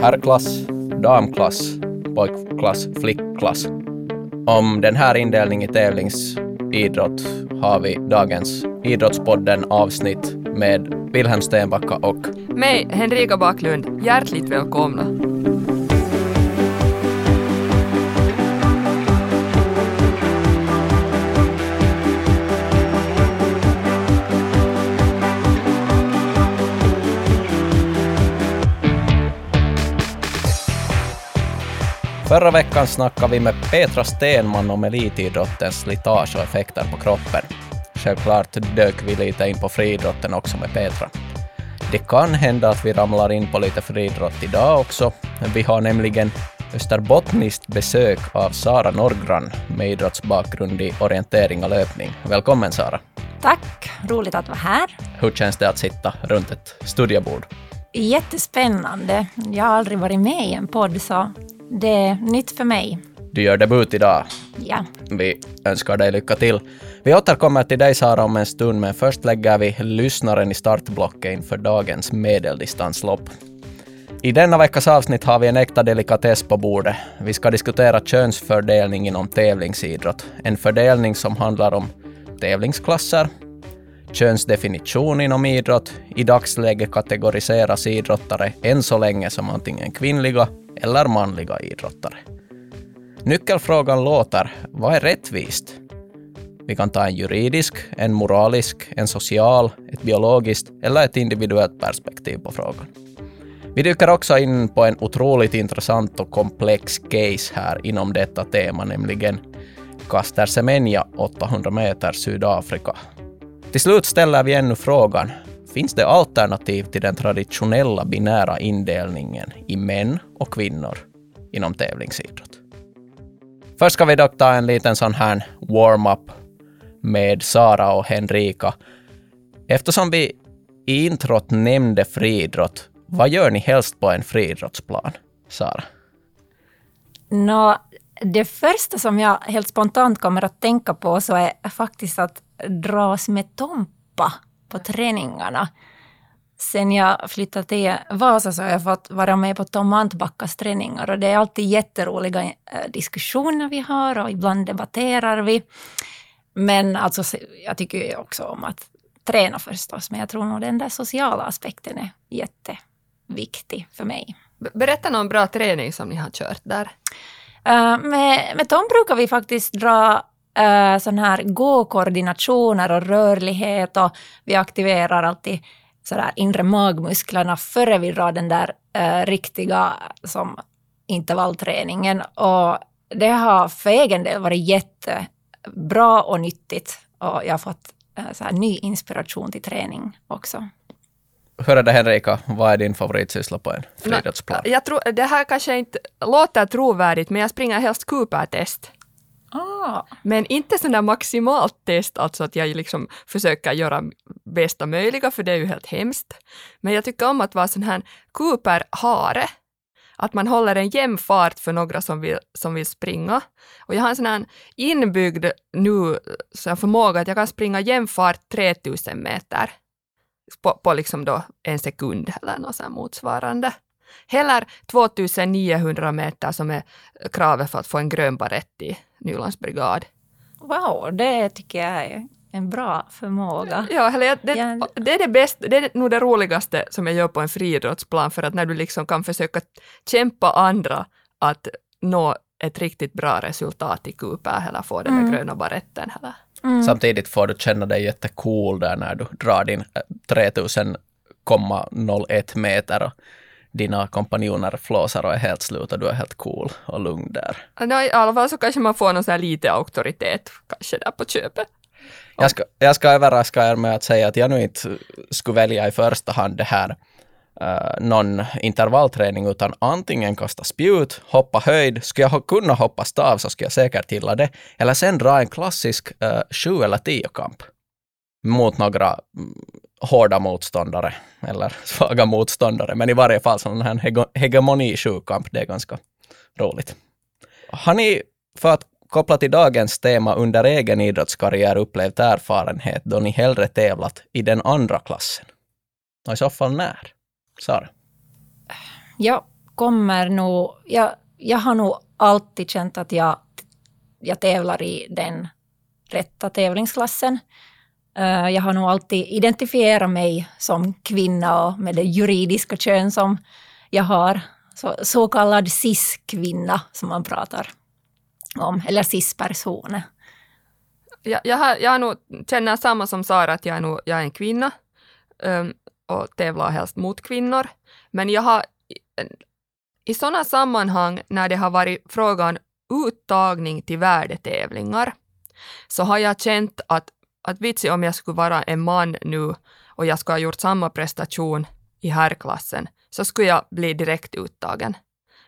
herrklass, damklass, pojkklass, flickklass. Om den här indelningen i tävlingsidrott har vi dagens Idrottspodden avsnitt med Wilhelm Stenbacka och mig, Henrika Backlund. Hjärtligt välkomna. Förra veckan snackade vi med Petra Stenman om elitidrottens slitage och effekter på kroppen. Självklart dök vi lite in på friidrotten också med Petra. Det kan hända att vi ramlar in på lite friidrott idag också. Vi har nämligen österbottniskt besök av Sara Norgran med idrottsbakgrund i orientering och löpning. Välkommen Sara! Tack! Roligt att vara här. Hur känns det att sitta runt ett studiobord? Jättespännande. Jag har aldrig varit med i en podd, så det är nytt för mig. Du gör debut idag. Ja. Vi önskar dig lycka till. Vi återkommer till dig Sara om en stund, men först lägger vi lyssnaren i startblocket inför dagens medeldistanslopp. I denna veckas avsnitt har vi en äkta delikatess på bordet. Vi ska diskutera könsfördelning inom tävlingsidrott. En fördelning som handlar om tävlingsklasser, könsdefinition inom idrott. I dagsläget kategoriseras idrottare än så länge som antingen kvinnliga eller manliga idrottare. Nyckelfrågan låter, vad är rättvist? Vi kan ta en juridisk, en moralisk, en social, ett biologiskt eller ett individuellt perspektiv på frågan. Vi dyker också in på en otroligt intressant och komplex case här inom detta tema, nämligen Caster Semenya 800 meter Sydafrika. Till slut ställer vi ännu frågan, finns det alternativ till den traditionella binära indelningen i män och kvinnor inom tävlingsidrott? Först ska vi dock ta en liten sån här warm-up med Sara och Henrika. Eftersom vi i introt nämnde friidrott, vad gör ni helst på en friidrottsplan? Sara? Nå, det första som jag helt spontant kommer att tänka på så är faktiskt att dras med Tompa på träningarna. Sen jag flyttade till Vasa så har jag fått vara med på Tom Antbackas träningar och det är alltid jätteroliga eh, diskussioner vi har och ibland debatterar vi. Men alltså, jag tycker också om att träna förstås, men jag tror nog den där sociala aspekten är jätteviktig för mig. Berätta någon bra träning som ni har kört där. Uh, med, med Tom brukar vi faktiskt dra uh, sån här gå-koordinationer och rörlighet och vi aktiverar alltid sådär inre magmusklerna före vi drar den där uh, riktiga som intervallträningen. Och det har för egen del varit jättebra och nyttigt och jag har fått uh, så ny inspiration till träning också. Är det Henrika, vad är din favoritsyssla på en friidrottsplan? Jag tror, det här kanske inte låter trovärdigt, men jag springer helst Cooper-test. Ah. Men inte sån där maximalt test, alltså att jag liksom försöker göra bästa möjliga, för det är ju helt hemskt. Men jag tycker om att vara sån här Cooper-hare. Att man håller en jämn fart för några som vill, som vill springa. Och jag har en sån här inbyggd nu så förmåga att jag kan springa jämn fart 3000 meter på, på liksom då en sekund eller något motsvarande. Heller 2900 meter som är kravet för att få en grön barett i Nylands brigad. Wow, det tycker jag är en bra förmåga. Ja, eller det, det, är det bästa, det är nog det roligaste som jag gör på en friidrottsplan, för att när du liksom kan försöka kämpa andra att nå ett riktigt bra resultat i Cooper eller få den mm. gröna baretten. Eller. Mm. Samtidigt får du känna dig jättecool där när du drar din 3000,01 meter och dina kompanjoner flåsar och är helt slut och du är helt cool och lugn där. No, I alla fall så kanske man får någon så här lite auktoritet kanske där på köpet. Jag ska, jag ska överraska er med att säga att jag nu inte skulle välja i första hand det här uh, någon intervallträning utan antingen kasta spjut, hoppa höjd. Skulle jag kunna hoppa stav så skulle jag säkert gilla det. Eller sen dra en klassisk uh, sju eller tio kamp mot några mm, hårda motståndare eller svaga motståndare. Men i varje fall sån här hegemoni sjukamp, det är ganska roligt. Har ni, för att koppla till dagens tema, under egen idrottskarriär upplevt erfarenhet då ni hellre tävlat i den andra klassen? Och i så fall när? Sara? Ja, kommer nog... Jag, jag har nog alltid känt att jag, jag tävlar i den rätta tävlingsklassen. Uh, jag har nog alltid identifierat mig som kvinna och med det juridiska kön som jag har. Så, så kallad cis-kvinna som man pratar om, eller cis-person. Jag, jag, har, jag har nog, känner samma som Sara, att jag är, nog, jag är en kvinna um, och tävlar helst mot kvinnor. Men jag har i sådana sammanhang när det har varit frågan uttagning till värdetävlingar så har jag känt att, att vitsi om jag skulle vara en man nu och jag skulle ha gjort samma prestation i herrklassen så skulle jag bli direkt uttagen.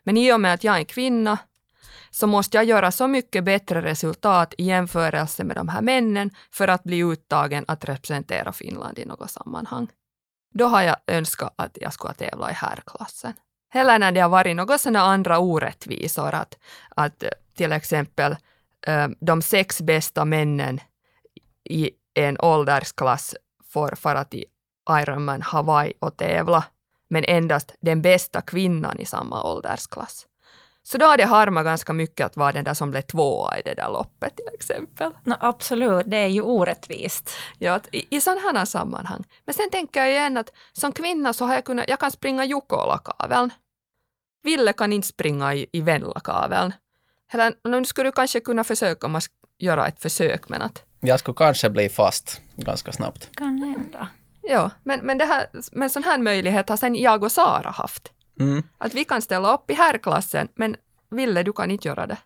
Men i och med att jag är en kvinna så måste jag göra så mycket bättre resultat i jämförelse med de här männen för att bli uttagen att representera Finland i något sammanhang. Då har jag önskat att jag skulle tävla i herrklassen. Heller när det har varit några sådana andra orättvisor, att, att eh, till exempel eh, de sex bästa männen i en åldersklass får fara till Ironman Hawaii och tävla, men endast den bästa kvinnan i samma åldersklass. Så då har det harmat ganska mycket att vara den där som blev tvåa i det där loppet till exempel. No, absolut, det är ju orättvist. Ja, i, i sådana här sammanhang. Men sen tänker jag igen att som kvinna så har jag kunnat, jag kan springa Jukola-kaveln. Ville kan inte springa i, i Venla-kaveln. Eller nu skulle du kanske kunna försöka om man göra ett försök men att... Jag skulle kanske bli fast ganska snabbt. Kan hända. Ja, men, men, det här, men sån här möjlighet har sen jag och Sara haft. Mm. Att vi kan ställa upp i herrklassen, men Ville, du kan inte göra det.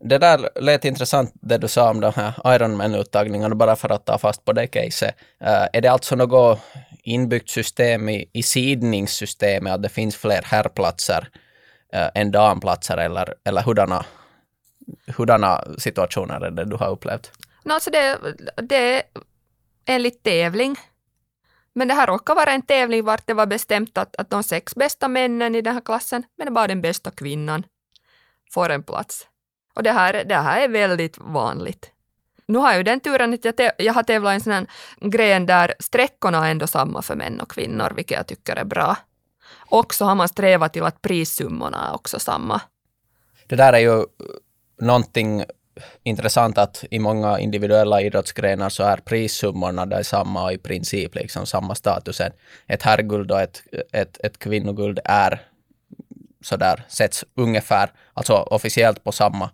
Det där lät intressant det du sa om de här Ironman-uttagningarna, bara för att ta fast på det caset. Uh, är det alltså något inbyggt system i, i sidningssystemet, att det finns fler herrplatser uh, än damplatser, eller, eller hurdana, hurdana situationer är det du har upplevt? No, alltså det, det är enligt tävling. Men det här råkar vara en tävling vart det var bestämt att, att de sex bästa männen i den här klassen, men bara den bästa kvinnan, får en plats. Och det här, det här är väldigt vanligt. Nu har jag ju den turen att jag, jag har tävlat i en sån här gren där sträckorna är ändå samma för män och kvinnor, vilket jag tycker är bra. Och så har man strävat till att prissummorna är också samma. Det där är ju någonting intressant att i många individuella idrottsgrenar så är prissummorna samma och i princip liksom samma status. Ett herrguld och ett, ett, ett kvinnoguld är sådär, sätts ungefär, alltså officiellt på samma,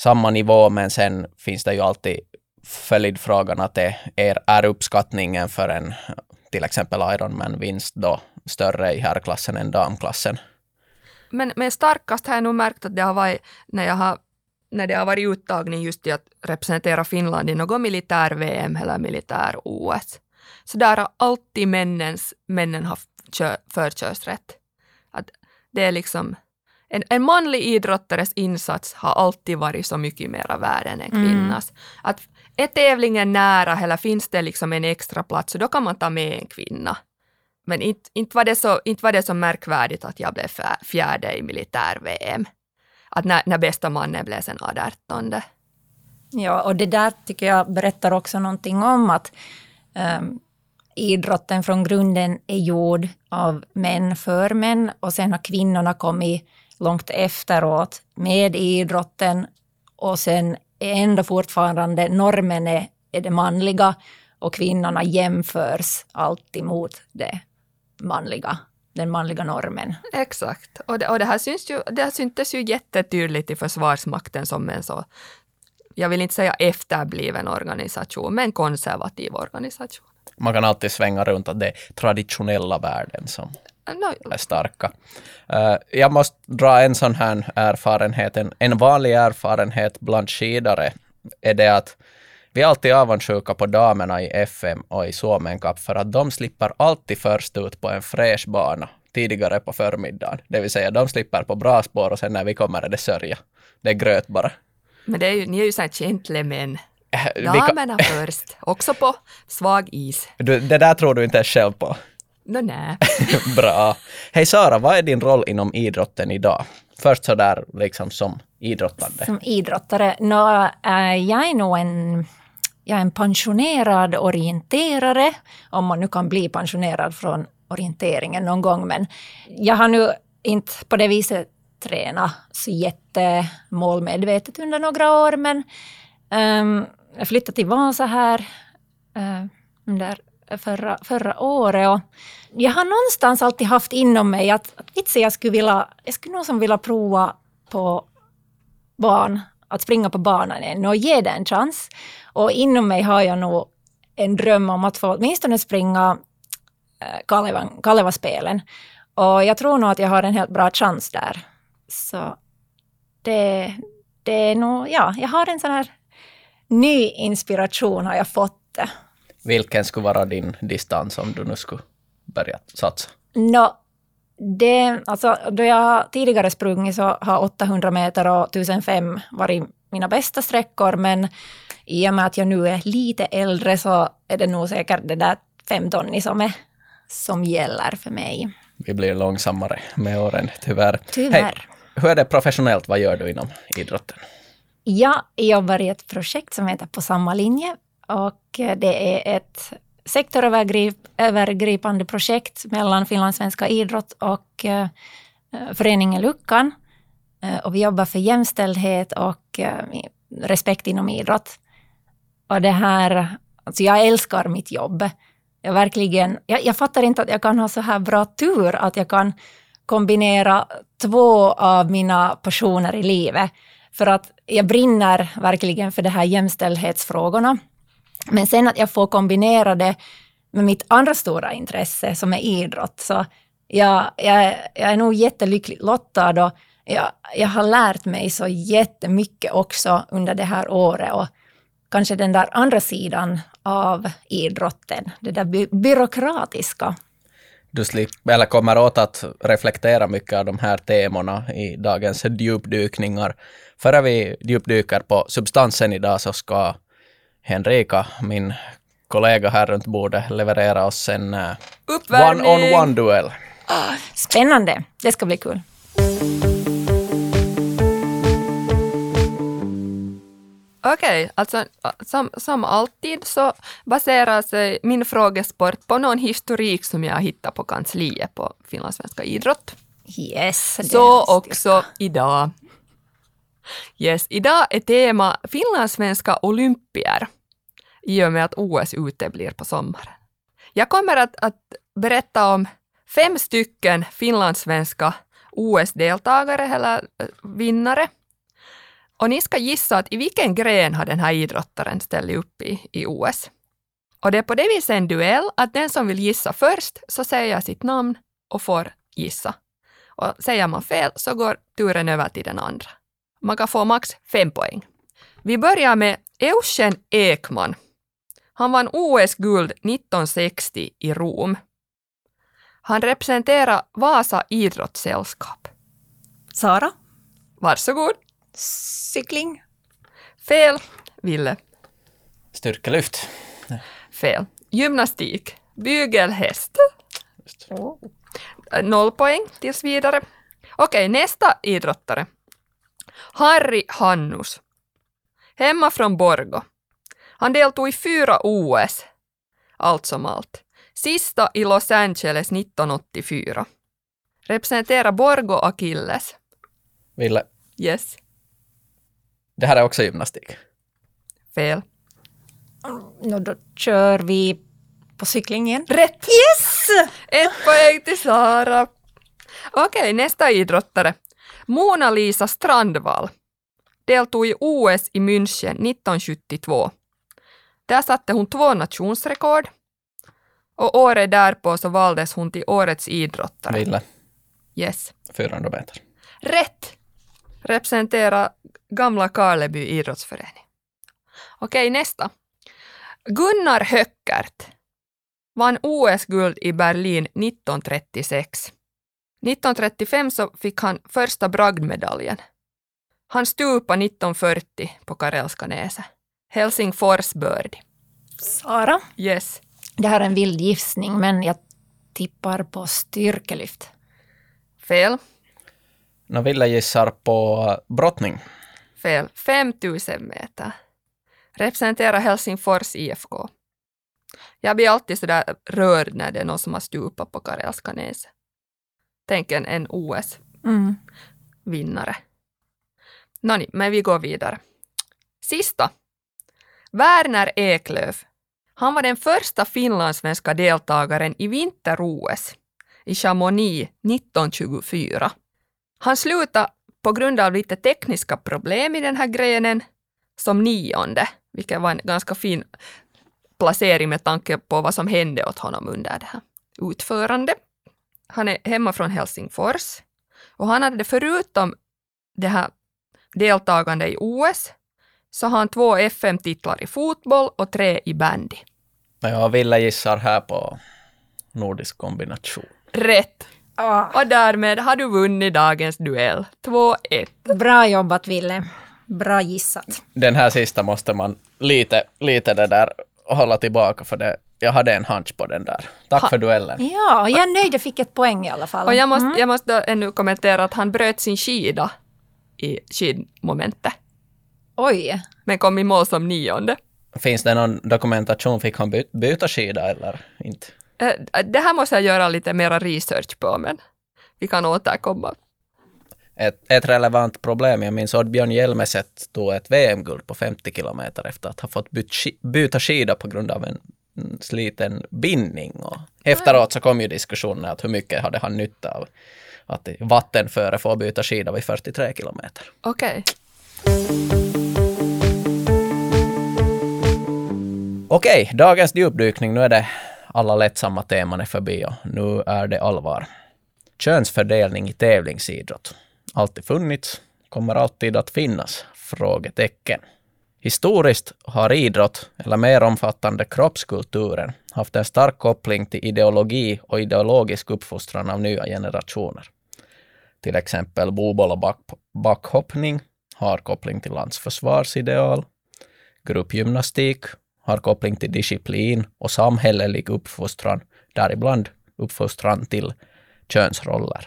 samma nivå, men sen finns det ju alltid följdfrågan att det är, är uppskattningen för en till exempel Ironman-vinst då större i herrklassen än damklassen. Men, men starkast har jag nog märkt att det har varit när jag har när det har varit uttagning just till att representera Finland i något militär-VM eller militär-OS. Så där har alltid männens, männen haft förkörsrätt. Att det är liksom, en, en manlig idrottares insats har alltid varit så mycket mera värd än en mm. kvinnas. Mm. Att är tävlingen nära eller finns det liksom en extra plats så då kan man ta med en kvinna. Men inte, inte, var, det så, inte var det så märkvärdigt att jag blev fjärde i militär-VM att när, när bästa mannen blev sen 18. Ja, och det där tycker jag berättar också någonting om att um, idrotten från grunden är gjord av män för män och sen har kvinnorna kommit långt efteråt med idrotten och sen är ändå fortfarande normen är, är det manliga och kvinnorna jämförs alltid mot det manliga den manliga normen. Exakt. Och det, och det här syns ju, det här syntes ju jättetydligt i Försvarsmakten som en så, jag vill inte säga efterbliven organisation, men konservativ organisation. Man kan alltid svänga runt att det är traditionella värden som no. är starka. Uh, jag måste dra en sån här erfarenhet, en, en vanlig erfarenhet bland skidare är det att vi är alltid avundsjuka på damerna i FM och i Suomen Cup för att de slipper alltid först ut på en fräsch bana tidigare på förmiddagen. Det vill säga de slipper på bra spår och sen när vi kommer är det sörja. Det är gröt bara. Men det är ju, ni är ju såhär gentlemän. Äh, damerna först, också på svag is. Du, det där tror du inte själv på? No, nej. Bra. Hej Sara, vad är din roll inom idrotten idag? Först så där liksom som idrottande. Som idrottare? No, äh, jag är nog en jag är en pensionerad orienterare, om man nu kan bli pensionerad från orienteringen någon gång, men jag har nu inte på det viset träna så jättemålmedvetet under några år, men um, jag flyttade till Vasa här uh, under förra, förra året. Och jag har någonstans alltid haft inom mig att, att vitsen, jag skulle vilja, jag skulle nog som vilja prova på barn, att springa på banan än och ge det en chans. Och inom mig har jag nog en dröm om att få åtminstone springa äh, Kaleva-spelen. Och jag tror nog att jag har en helt bra chans där. Så det, det är nog, ja, jag har en sån här ny inspiration har jag fått det. Vilken skulle vara din distans om du nu skulle börja satsa? No, det, alltså, då jag tidigare sprungit så har 800 meter och 1005 varit mina bästa sträckor, men i och med att jag nu är lite äldre så är det nog säkert det där 15 som, är, som gäller för mig. Vi blir långsammare med åren, tyvärr. Tyvärr. Hey, hur är det professionellt? Vad gör du inom idrotten? Jag jobbar i ett projekt som heter På samma linje och det är ett sektorövergripande projekt mellan finlandssvenska idrott och eh, föreningen Luckan. Eh, och vi jobbar för jämställdhet och eh, respekt inom idrott. Och det här, alltså jag älskar mitt jobb. Jag verkligen, jag, jag fattar inte att jag kan ha så här bra tur att jag kan kombinera två av mina passioner i livet. För att jag brinner verkligen för de här jämställdhetsfrågorna. Men sen att jag får kombinera det med mitt andra stora intresse som är idrott. Så jag, jag, jag är nog jättelyckligt lottad och jag, jag har lärt mig så jättemycket också under det här året. Och kanske den där andra sidan av idrotten, det där by byråkratiska. Du slipper, eller kommer åt att reflektera mycket av de här temorna i dagens djupdykningar. Före vi djupdyker på substansen idag så ska Henrika, min kollega här runt bordet, leverera oss en uh, one-on-one-duell. Ah, spännande, det ska bli kul. Okej, okay, alltså som, som alltid så baserar sig min frågesport på någon historik som jag hittat på kansliet på Finlandssvenska idrott. Yes. Så också idag. Yes, idag är tema finlandssvenska olympier i och med att OS uteblir på sommaren. Jag kommer att, att berätta om fem stycken finlandssvenska OS-deltagare eller eh, vinnare. Och ni ska gissa att i vilken gren har den här idrottaren ställt upp i, i OS. Och det är på det viset en duell att den som vill gissa först så säger sitt namn och får gissa. Och säger man fel så går turen över till den andra. Man kan få max fem poäng. Vi börjar med Eugen Ekman. Han vann OS-guld 1960 i Rom. Han representerar Vasa idrottssällskap. Sara? Varsågod. Cykling? Fel. Ville? Styrkelyft? Fel. Gymnastik? Bygelhäst? Noll poäng tills vidare. Okej, nästa idrottare. Harry Hannus. Hemma från Borgo. Han deltog i fyra OS, allt som allt. Sista i Los Angeles 1984. Representerar Borgo Achilles. Ville. Yes. Det här är också gymnastik. Fel. No, då kör vi på cyklingen. Rätt! Yes! Ett poäng till Sara. Okej, nästa idrottare. Mona-Lisa Strandvall deltog i OS i München 1972. Där satte hon två nationsrekord och året därpå så valdes hon till årets idrottare. Ville. Yes. 400 meter. Rätt! Representerar gamla Karleby idrottsförening. Okej, nästa. Gunnar Höckert vann OS-guld i Berlin 1936. 1935 så fick han första bragdmedaljen. Han stupade 1940 på Karelska näset. Helsingfors Bird. Sara? Yes. Det här är en vild gissning, men jag tippar på styrkelyft. Fel. Nå, Ville gissar på brottning. Fel. 5000 meter. Representerar Helsingfors IFK. Jag blir alltid sådär rörd när det är någon som har stupat på Karelska näset. Tänk en, en OS-vinnare. Mm. Nåni, men vi går vidare. Sista. Werner Eklöf. Han var den första finlandssvenska deltagaren i vinter-OS i Chamonix 1924. Han slutade på grund av lite tekniska problem i den här grenen som nionde, vilket var en ganska fin placering med tanke på vad som hände åt honom under det här utförandet. Han är hemma från Helsingfors och han hade förutom det här deltagande i OS så har han två FM-titlar i fotboll och tre i bandy. Jag ville gissar här på nordisk kombination. Rätt! Oh. Och därmed har du vunnit dagens duell. 2-1. Bra jobbat, Ville. Bra gissat. Den här sista måste man lite, lite det där hålla tillbaka för det. Jag hade en hunch på den där. Tack ha. för duellen. Ja, jag är nöjd. Jag fick ett poäng i alla fall. Och jag måste, mm. jag måste ännu kommentera att han bröt sin skida i skidmomentet. Oj. Men kom i mål som nionde. Finns det någon dokumentation? Fick han byta skida eller inte? Eh, det här måste jag göra lite mera research på, men vi kan återkomma. Ett, ett relevant problem, jag minns Oddbjörn Hjelmeset tog ett VM-guld på 50 kilometer efter att ha fått byt, byta skida på grund av en sliten bindning. Och efteråt så kom ju diskussionen att hur mycket hade han nytta av att vattenföre får byta skida vid 43 kilometer. Okej. Okay. Okej, dagens djupdykning. Nu är det alla lättsamma teman är förbi och nu är det allvar. Könsfördelning i tävlingsidrott. Alltid funnits, kommer alltid att finnas? Frågetecken. Historiskt har idrott, eller mer omfattande kroppskulturen, haft en stark koppling till ideologi och ideologisk uppfostran av nya generationer. Till exempel boboll och back, backhoppning har koppling till landsförsvarsideal. Gruppgymnastik har koppling till disciplin och samhällelig uppfostran, däribland uppfostran till könsroller.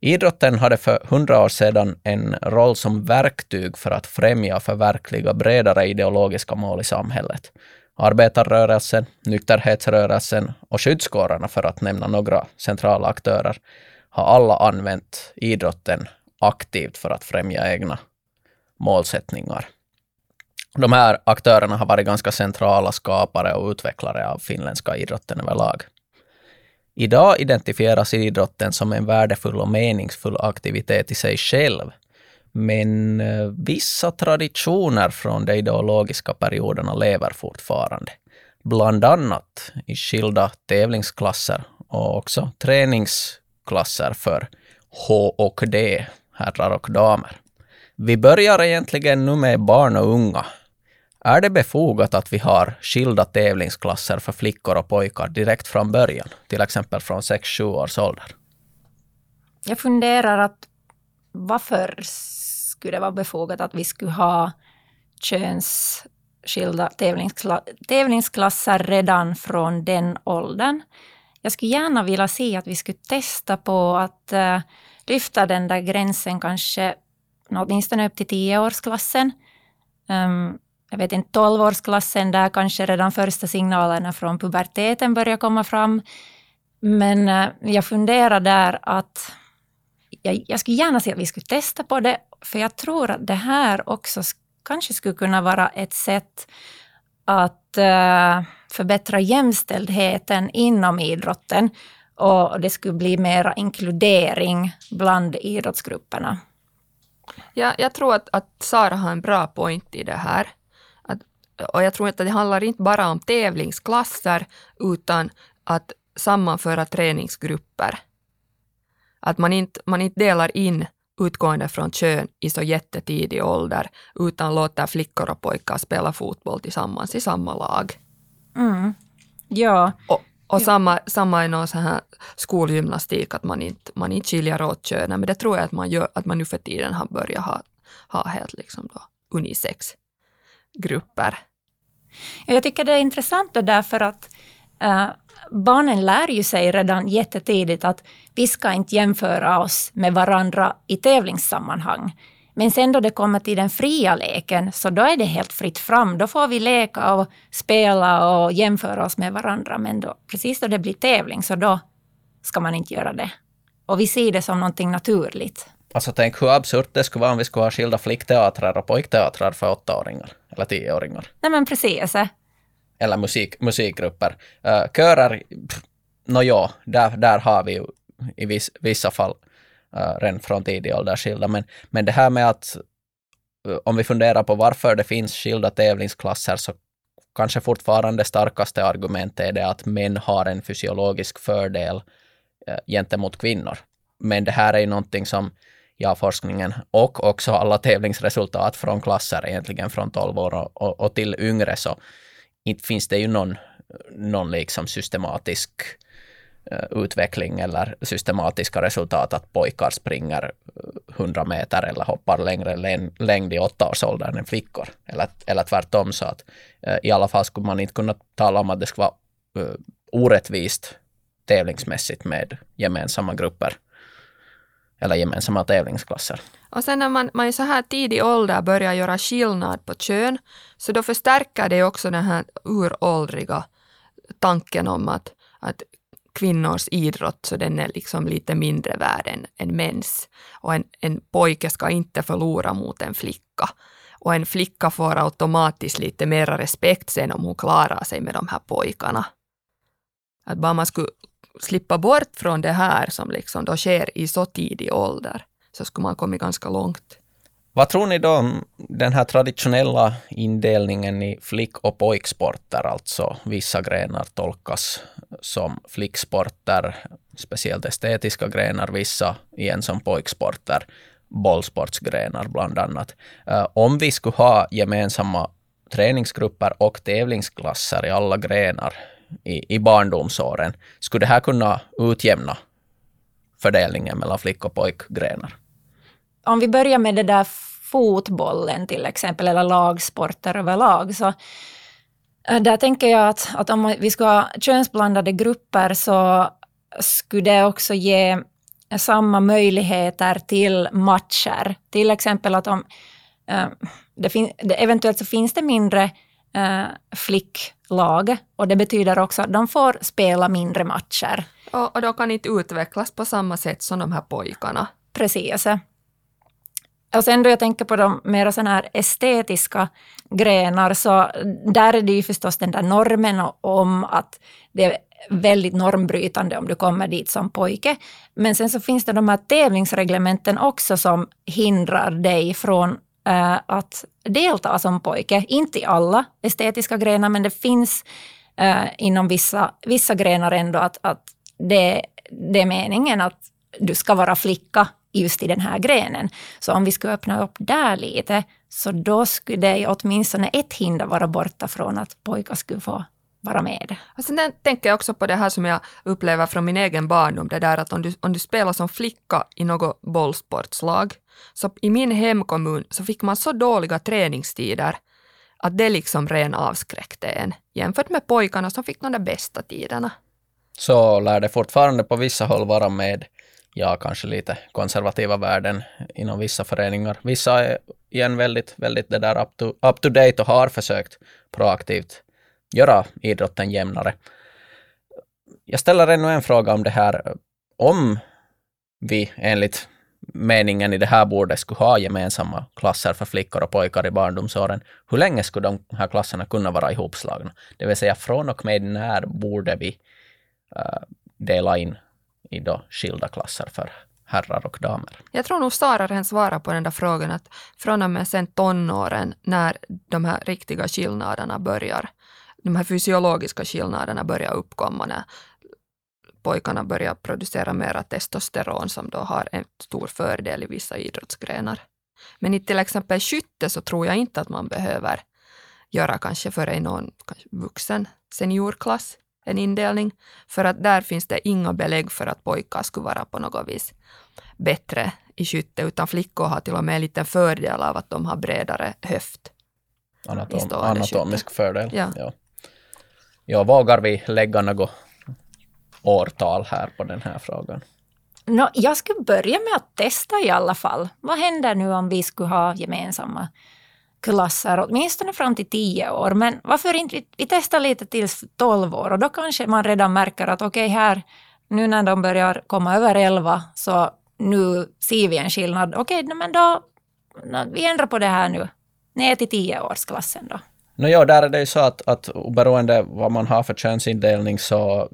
Idrotten hade för hundra år sedan en roll som verktyg för att främja och förverkliga bredare ideologiska mål i samhället. Arbetarrörelsen, nykterhetsrörelsen och skyddskårarna, för att nämna några centrala aktörer, har alla använt idrotten aktivt för att främja egna målsättningar. De här aktörerna har varit ganska centrala skapare och utvecklare av finländska idrotten överlag. Idag identifieras idrotten som en värdefull och meningsfull aktivitet i sig själv. Men eh, vissa traditioner från de ideologiska perioderna lever fortfarande. Bland annat i skilda tävlingsklasser och också träningsklasser för H och D, herrar och damer. Vi börjar egentligen nu med barn och unga är det befogat att vi har skilda tävlingsklasser för flickor och pojkar direkt från början, till exempel från 6-7 års ålder? Jag funderar att varför skulle det vara befogat att vi skulle ha könsskilda tävlingskla tävlingsklasser redan från den åldern? Jag skulle gärna vilja se att vi skulle testa på att uh, lyfta den där gränsen kanske åtminstone upp till 10-årsklassen. Um, ehm, jag vet inte, tolvårsklassen där kanske redan första signalerna från puberteten börjar komma fram. Men eh, jag funderar där att jag, jag skulle gärna se att vi skulle testa på det, för jag tror att det här också kanske skulle kunna vara ett sätt att uh, förbättra jämställdheten inom idrotten och det skulle bli mera inkludering bland idrottsgrupperna. Ja, jag tror att, att Sara har en bra point i det här och jag tror inte att det handlar inte bara om tävlingsklasser, utan att sammanföra träningsgrupper. Att man inte, man inte delar in utgående från kön i så jättetidig ålder, utan låter flickor och pojkar spela fotboll tillsammans i samma lag. Mm. Ja. Och, och samma, samma i någon sån här skolgymnastik, att man inte, man inte skiljer åt könen, men det tror jag att man, gör, att man nu för tiden har börjat ha, ha helt liksom då unisex grupper. Jag tycker det är intressant då därför att äh, barnen lär ju sig redan jättetidigt att vi ska inte jämföra oss med varandra i tävlingssammanhang. Men sen då det kommer till den fria leken, så då är det helt fritt fram. Då får vi leka och spela och jämföra oss med varandra. Men då, precis då det blir tävling, så då ska man inte göra det. och vi ser det som någonting naturligt. Alltså tänk hur absurt det skulle vara om vi skulle ha skilda flickteatrar och pojkteatrar för åttaåringar eller tioåringar. Nej men precis. Eller musik, musikgrupper. Uh, körer, nå ja, där, där har vi ju i viss, vissa fall uh, redan från tidig ålder skilda. Men, men det här med att uh, om vi funderar på varför det finns skilda tävlingsklasser så kanske fortfarande starkaste argumentet är det att män har en fysiologisk fördel uh, gentemot kvinnor. Men det här är ju någonting som ja, forskningen och också alla tävlingsresultat från klasser egentligen från 12 år och, och, och till yngre så inte finns det ju någon, någon liksom systematisk eh, utveckling eller systematiska resultat att pojkar springer eh, 100 meter eller hoppar längre längd i åttaårsåldern än flickor. Eller, eller tvärtom så att eh, i alla fall skulle man inte kunna tala om att det skulle vara orättvist tävlingsmässigt med gemensamma grupper eller gemensamma tävlingsklasser. Och sen när man, man i så här tidig ålder börjar göra skillnad på kön, så då förstärker det också den här uråldriga tanken om att, att kvinnors idrott, så den är liksom lite mindre värd än, än mäns. Och en, en pojke ska inte förlora mot en flicka. Och en flicka får automatiskt lite mer respekt sen om hon klarar sig med de här pojkarna. Att bara man skulle slippa bort från det här som liksom då sker i så tidig ålder, så skulle man kommit ganska långt. Vad tror ni då om den här traditionella indelningen i flick och pojksporter, alltså vissa grenar tolkas som flicksporter, speciellt estetiska grenar, vissa igen som pojksporter, bollsportsgrenar bland annat. Eh, om vi skulle ha gemensamma träningsgrupper och tävlingsklasser i alla grenar, i, i barndomsåren. Skulle det här kunna utjämna fördelningen mellan flick och pojkgrenar? Om vi börjar med det där fotbollen till exempel, eller lagsporter överlag, så eh, där tänker jag att, att om vi skulle ha könsblandade grupper så skulle det också ge samma möjligheter till matcher. Till exempel att om äh, det, fin, eventuellt så finns det mindre äh, flicklag och det betyder också att de får spela mindre matcher. Och, och de kan inte utvecklas på samma sätt som de här pojkarna. Precis. Och sen då jag tänker på de mer sådana här estetiska grenar, så där är det ju förstås den där normen om att det är väldigt normbrytande om du kommer dit som pojke. Men sen så finns det de här tävlingsreglementen också som hindrar dig från äh, att delta som pojke. Inte i alla estetiska grenar, men det finns eh, inom vissa, vissa grenar ändå att, att det, det är meningen att du ska vara flicka just i den här grenen. Så om vi skulle öppna upp där lite, så då skulle det åtminstone ett hinder vara borta från att pojkar skulle få vara med. Och sen tänker jag också på det här som jag upplever från min egen barndom, det där att om du, om du spelar som flicka i något bollsportslag, så i min hemkommun så fick man så dåliga träningstider att det liksom ren avskräckte en jämfört med pojkarna som fick de där bästa tiderna. Så lär det fortfarande på vissa håll vara med, ja kanske lite konservativa värden inom vissa föreningar. Vissa är igen väldigt, väldigt det där up to, up to date och har försökt proaktivt göra idrotten jämnare. Jag ställer ännu en fråga om det här. Om vi enligt meningen i det här bordet skulle ha gemensamma klasser för flickor och pojkar i barndomsåren, hur länge skulle de här klasserna kunna vara ihopslagna? Det vill säga från och med när borde vi uh, dela in i då skilda klasser för herrar och damer? Jag tror nog Sara redan svara på den där frågan att från och med sen tonåren när de här riktiga skillnaderna börjar, de här fysiologiska skillnaderna börjar uppkomma när pojkarna börjar producera mera testosteron som då har en stor fördel i vissa idrottsgrenar. Men i till exempel skytte så tror jag inte att man behöver göra kanske för i någon vuxen seniorklass en indelning, för att där finns det inga belägg för att pojkar skulle vara på något vis bättre i skytte, utan flickor har till och med en liten fördel av att de har bredare höft. Anatom, anatomisk skytte. fördel. Ja. Ja. ja, vågar vi lägga något årtal här på den här frågan? No, jag skulle börja med att testa i alla fall. Vad händer nu om vi skulle ha gemensamma klasser, åtminstone fram till tio år. Men varför inte vi, vi testar lite tills tolv år och då kanske man redan märker att okej, okay, här nu när de börjar komma över 11 så nu ser vi en skillnad. Okej, okay, men då, vi ändrar på det här nu. Ner till 10-årsklassen då. No, ja, där är det ju så att, att oberoende vad man har för könsindelning så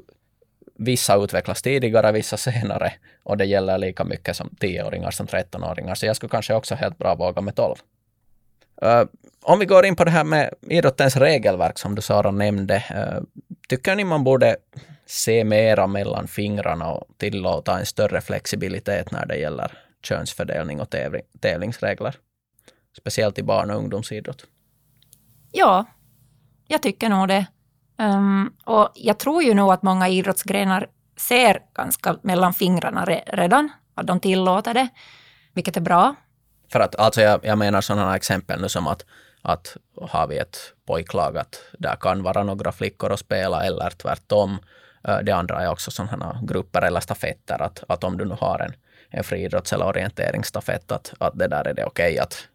vissa utvecklas tidigare, vissa senare. Och det gäller lika mycket som 10-åringar som 13-åringar. Så jag skulle kanske också helt bra våga med 12. Uh, eh, om vi går in på det här med idrottens regelverk som du Sara nämnde. Uh, tycker ni man borde se mera mellan fingrarna och tillåta en större flexibilitet när det gäller könsfördelning och tävlingsregler? Speciellt i barn och ungdomsidrott. Ja, jag tycker nog det. Um, och jag tror ju nog att många idrottsgrenar ser ganska mellan fingrarna re redan, att de tillåter det, vilket är bra. För att alltså jag, jag menar sådana exempel nu som att, att har vi ett pojklag att där kan vara några flickor och spela eller tvärtom. Eh, det andra är också sådana grupper eller stafetter att, att om du nu har en, en friidrotts eller orienteringsstafett att, att det där är det okej okay att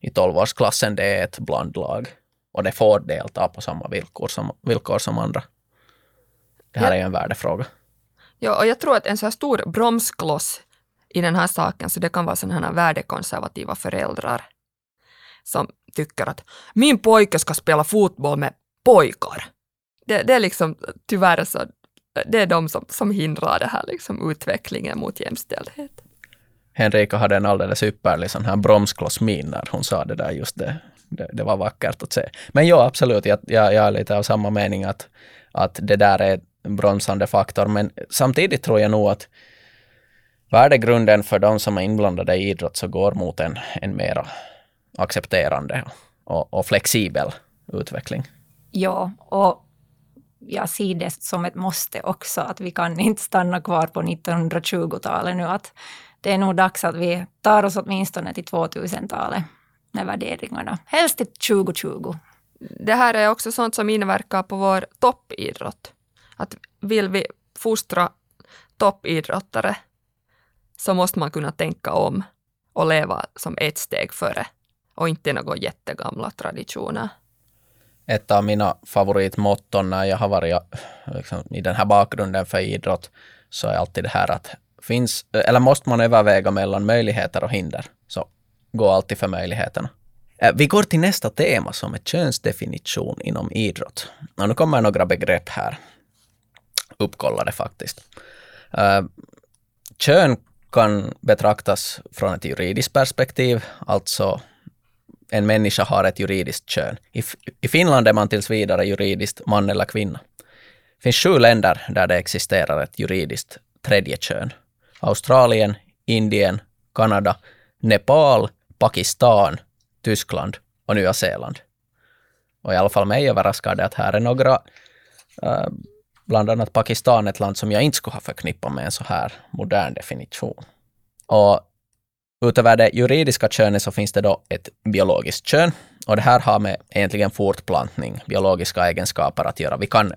i tolvårsklassen det är ett blandlag och det får delta på samma villkor som, villkor som andra. Det här ja. är ju en värdefråga. Ja, och jag tror att en så här stor bromskloss i den här saken, så det kan vara sådana här värdekonservativa föräldrar som tycker att min pojke ska spela fotboll med pojkar. Det, det är liksom tyvärr så, det är de som, som hindrar det här liksom utvecklingen mot jämställdhet. Henrika hade en alldeles ypperlig sån här bromsklossmin när hon sa det där just det det, det, var vackert att se. Men ja, absolut, jag, jag, jag är lite av samma mening att, att det där är en bromsande faktor. Men samtidigt tror jag nog att värdegrunden för de som är inblandade i idrott så går mot en, en mer accepterande och, och flexibel utveckling. Ja, och jag ser det som ett måste också, att vi kan inte stanna kvar på 1920-talet nu. Att det är nog dags att vi tar oss åtminstone till 2000-talet med värderingarna. Helst till 2020. Det här är också sånt som inverkar på vår toppidrott. Att vill vi fostra toppidrottare så måste man kunna tänka om och leva som ett steg före och inte några jättegamla traditioner. Ett av mina favoritmotton när jag har varit liksom, i den här bakgrunden för idrott så är alltid det här att finns, eller måste man överväga mellan möjligheter och hinder. Så gå alltid för möjligheterna. Eh, vi går till nästa tema som är könsdefinition inom idrott. Och nu kommer några begrepp här. Uppkollade faktiskt. Eh, kön kan betraktas från ett juridiskt perspektiv, alltså en människa har ett juridiskt kön. I, I Finland är man tills vidare juridiskt man eller kvinna. Det finns sju länder där det existerar ett juridiskt tredje kön. Australien, Indien, Kanada, Nepal, Pakistan, Tyskland och Nya Zeeland. Och i alla fall mig överraskar det att här är några, äh, bland annat Pakistan, ett land som jag inte skulle ha förknippat med en så här modern definition. Och utöver det juridiska könet så finns det då ett biologiskt kön. Och det här har med egentligen fortplantning, biologiska egenskaper att göra. Vi kan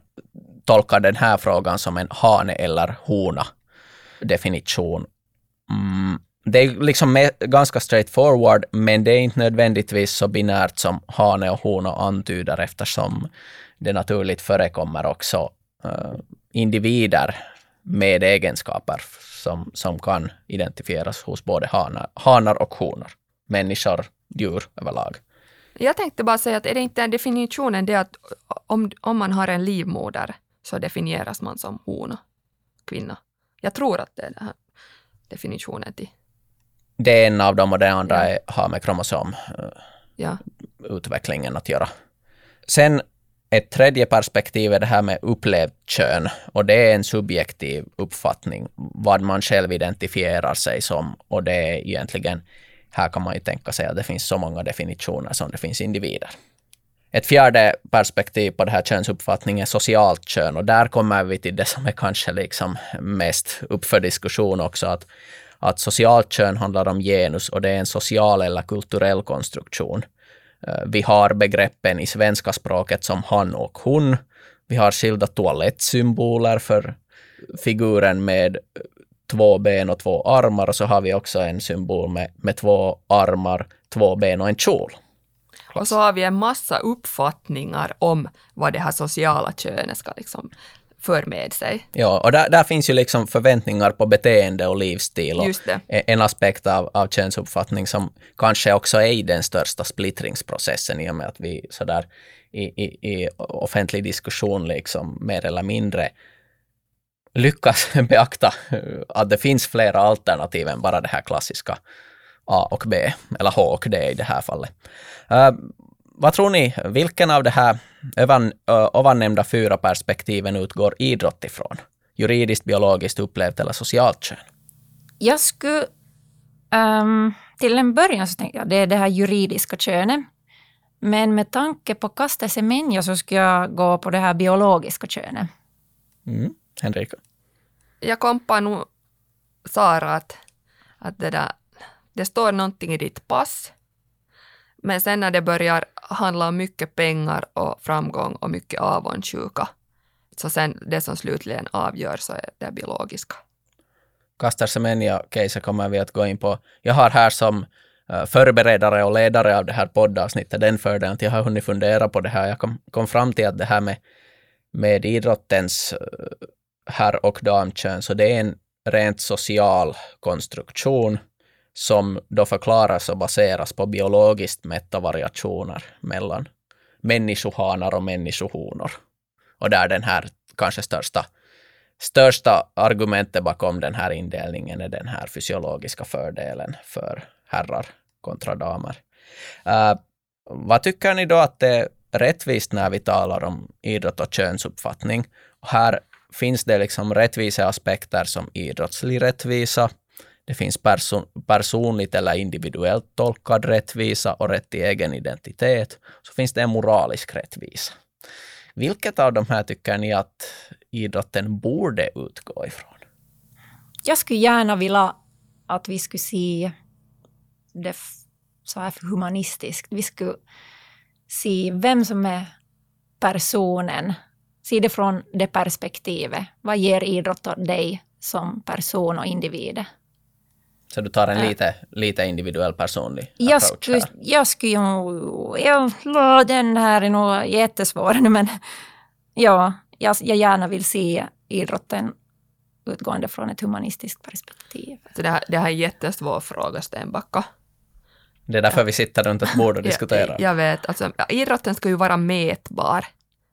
tolka den här frågan som en hane eller hona definition. Mm, det är liksom ganska straightforward, men det är inte nödvändigtvis så binärt som hane och hona antyder eftersom det naturligt förekommer också uh, individer med egenskaper som, som kan identifieras hos både hanar, hanar och honor. Människor, djur överlag. Jag tänkte bara säga att är det inte definitionen det att om, om man har en livmoder så definieras man som hona, kvinna. Jag tror att det är den här definitionen till det är en av dem och det andra ja. har med kromosomutvecklingen ja. att göra. Sen ett tredje perspektiv är det här med upplevt kön och det är en subjektiv uppfattning vad man själv identifierar sig som och det är egentligen, här kan man ju tänka sig att det finns så många definitioner som det finns individer. Ett fjärde perspektiv på det här könsuppfattningen är socialt kön och där kommer vi till det som är kanske liksom mest upp för diskussion också, att att socialt kön handlar om genus och det är en social eller kulturell konstruktion. Eh, vi har begreppen i svenska språket som han och hon. Vi har skilda toalettsymboler för figuren med två ben och två armar och så har vi också en symbol med, med två armar, två ben och en kjol. Och så har vi en massa uppfattningar om vad det här sociala könet ska liksom för med sig. Ja, och där, där finns ju liksom förväntningar på beteende och livsstil och e- en aspekt av, av könsuppfattning som kanske också är i den största splittringsprocessen i och med att vi sådär i, i, i offentlig diskussion liksom mer eller mindre lyckas beakta att det finns flera alternativ än bara det här klassiska A och B, eller H och D i det här fallet. Uh, vad tror ni, vilken av de här ovan, ovannämnda fyra perspektiven utgår idrott ifrån? Juridiskt, biologiskt, upplevt eller socialt kön? Jag skulle... Um, till en början så tänkte jag det är det här juridiska könet. Men med tanke på Caster Semenya så skulle jag gå på det här biologiska könet. Mm. Henrika? Jag kompar nog Sara att, att det, där, det står någonting i ditt pass, men sen när det börjar handla om mycket pengar och framgång och mycket avundsjuka, så sen det som slutligen avgör så är det biologiska. Kastar Semenya-case kommer vi att gå in på. Jag har här som eh, förberedare och ledare av det här poddavsnittet den fördelen att jag har hunnit fundera på det här. Jag kom, kom fram till att det här med, med idrottens eh, herr och damkön, så det är en rent social konstruktion som då förklaras och baseras på biologiskt mätta variationer mellan människohanar och människohonor. Och där den här kanske största, största argumentet bakom den här indelningen är den här fysiologiska fördelen för herrar kontra damer. Uh, vad tycker ni då att det är rättvist när vi talar om idrott och könsuppfattning? Och här finns det liksom rättviseaspekter som idrottslig rättvisa, det finns person, personligt eller individuellt tolkad rättvisa och rätt till egen identitet. Så finns det en moralisk rättvisa. Vilket av de här tycker ni att idrotten borde utgå ifrån? Jag skulle gärna vilja att vi skulle se det så här humanistiskt. Vi skulle se vem som är personen. Se det från det perspektivet. Vad ger idrott åt dig som person och individ? Så du tar en lite, lite individuell personlig jag approach skulle, här. jag skulle ju... Ja, den här är nog jättesvår nu, men ja, jag, jag gärna vill se idrotten utgående från ett humanistiskt perspektiv. Så det, här, det här är en jättesvår fråga, Stenbacka. Det är därför vi sitter runt ett bord och diskuterar. Jag, vet, alltså, idrotten ska ju vara mätbar.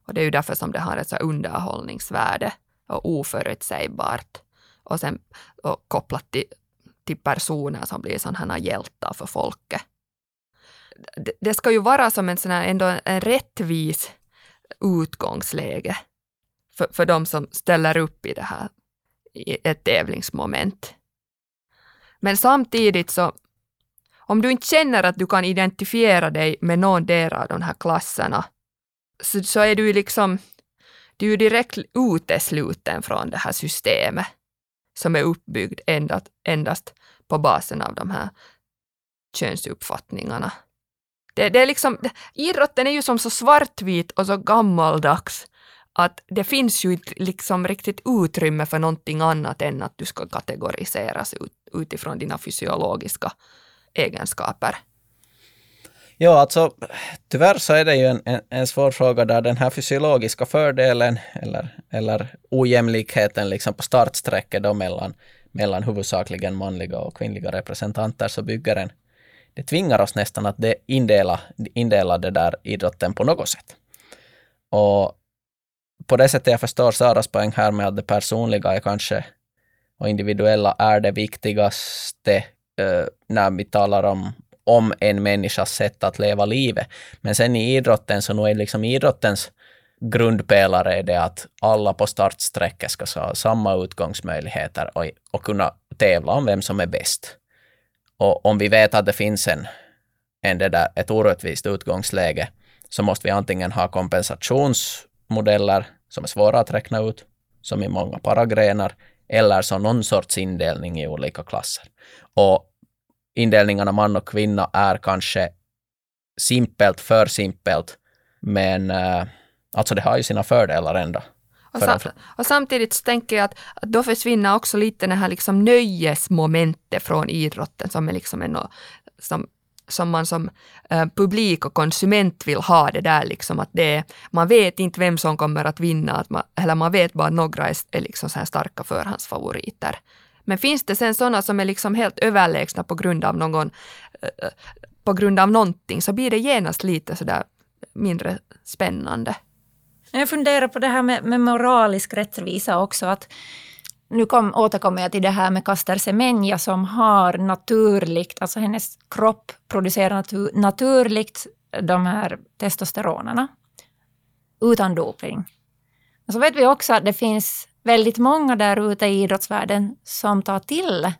Och det är ju därför som det har ett så underhållningsvärde och oförutsägbart. Och sen och kopplat till, till personer som blir sådana här hjältar för folket. Det, ska ju vara som en sån här, ändå en rättvis utgångsläge för, för de som ställer upp i det här, i ett tävlingsmoment. Men samtidigt så, om du inte känner att du kan identifiera dig med någon del av de här klasserna, så, så är du ju liksom, du är ju direkt utesluten från det här systemet som är uppbyggd endast, endast på basen av de här könsuppfattningarna. Det, det är liksom, idrotten är ju som så svartvit och så gammaldags att det finns ju inte liksom riktigt utrymme för någonting annat än att du ska kategoriseras ut, utifrån dina fysiologiska egenskaper. Ja, alltså tyvärr så är det ju en, en, en, svår fråga där den här fysiologiska fördelen eller, eller ojämlikheten liksom på startsträcket då mellan, mellan huvudsakligen manliga och kvinnliga representanter så bygger en, det tvingar oss nästan att det indela, indela det där idrotten på något sätt. Och på det sättet jag förstår Saras poäng här med att det personliga är kanske och individuella är det viktigaste eh, när vi talar om om en människas sätt att leva livet. Men sen i idrotten, så nu är liksom idrottens grundpelare är det att alla på startsträcket ska ha samma utgångsmöjligheter och, och kunna tävla om vem som är bäst. Och om vi vet att det finns en, en det där, ett orättvist utgångsläge, så måste vi antingen ha kompensationsmodeller som är svåra att räkna ut, som i många paragrenar, eller så någon sorts indelning i olika klasser. Och indelningarna man och kvinna är kanske simpelt, för simpelt, men eh, alltså det har ju sina fördelar ändå. Och, sam och samtidigt tänker jag att, att då försvinner också lite det här liksom nöjesmomentet från idrotten som är liksom en, som, som man som eh, publik och konsument vill ha det där liksom att det är, man vet inte vem som kommer att vinna, att man, eller man vet bara att några är, är liksom så här starka förhandsfavoriter. Men finns det sen sådana som är liksom helt överlägsna på grund av någon, eh, på grund av någonting, så blir det genast lite sådär mindre spännande. Jag funderar på det här med, med moralisk rättvisa också. Att nu kom, återkommer jag till det här med Caster Semenya som har naturligt, alltså hennes kropp producerar natur, naturligt de här testosteronerna utan doping. Och så vet vi också att det finns väldigt många där ute i idrottsvärlden som tar till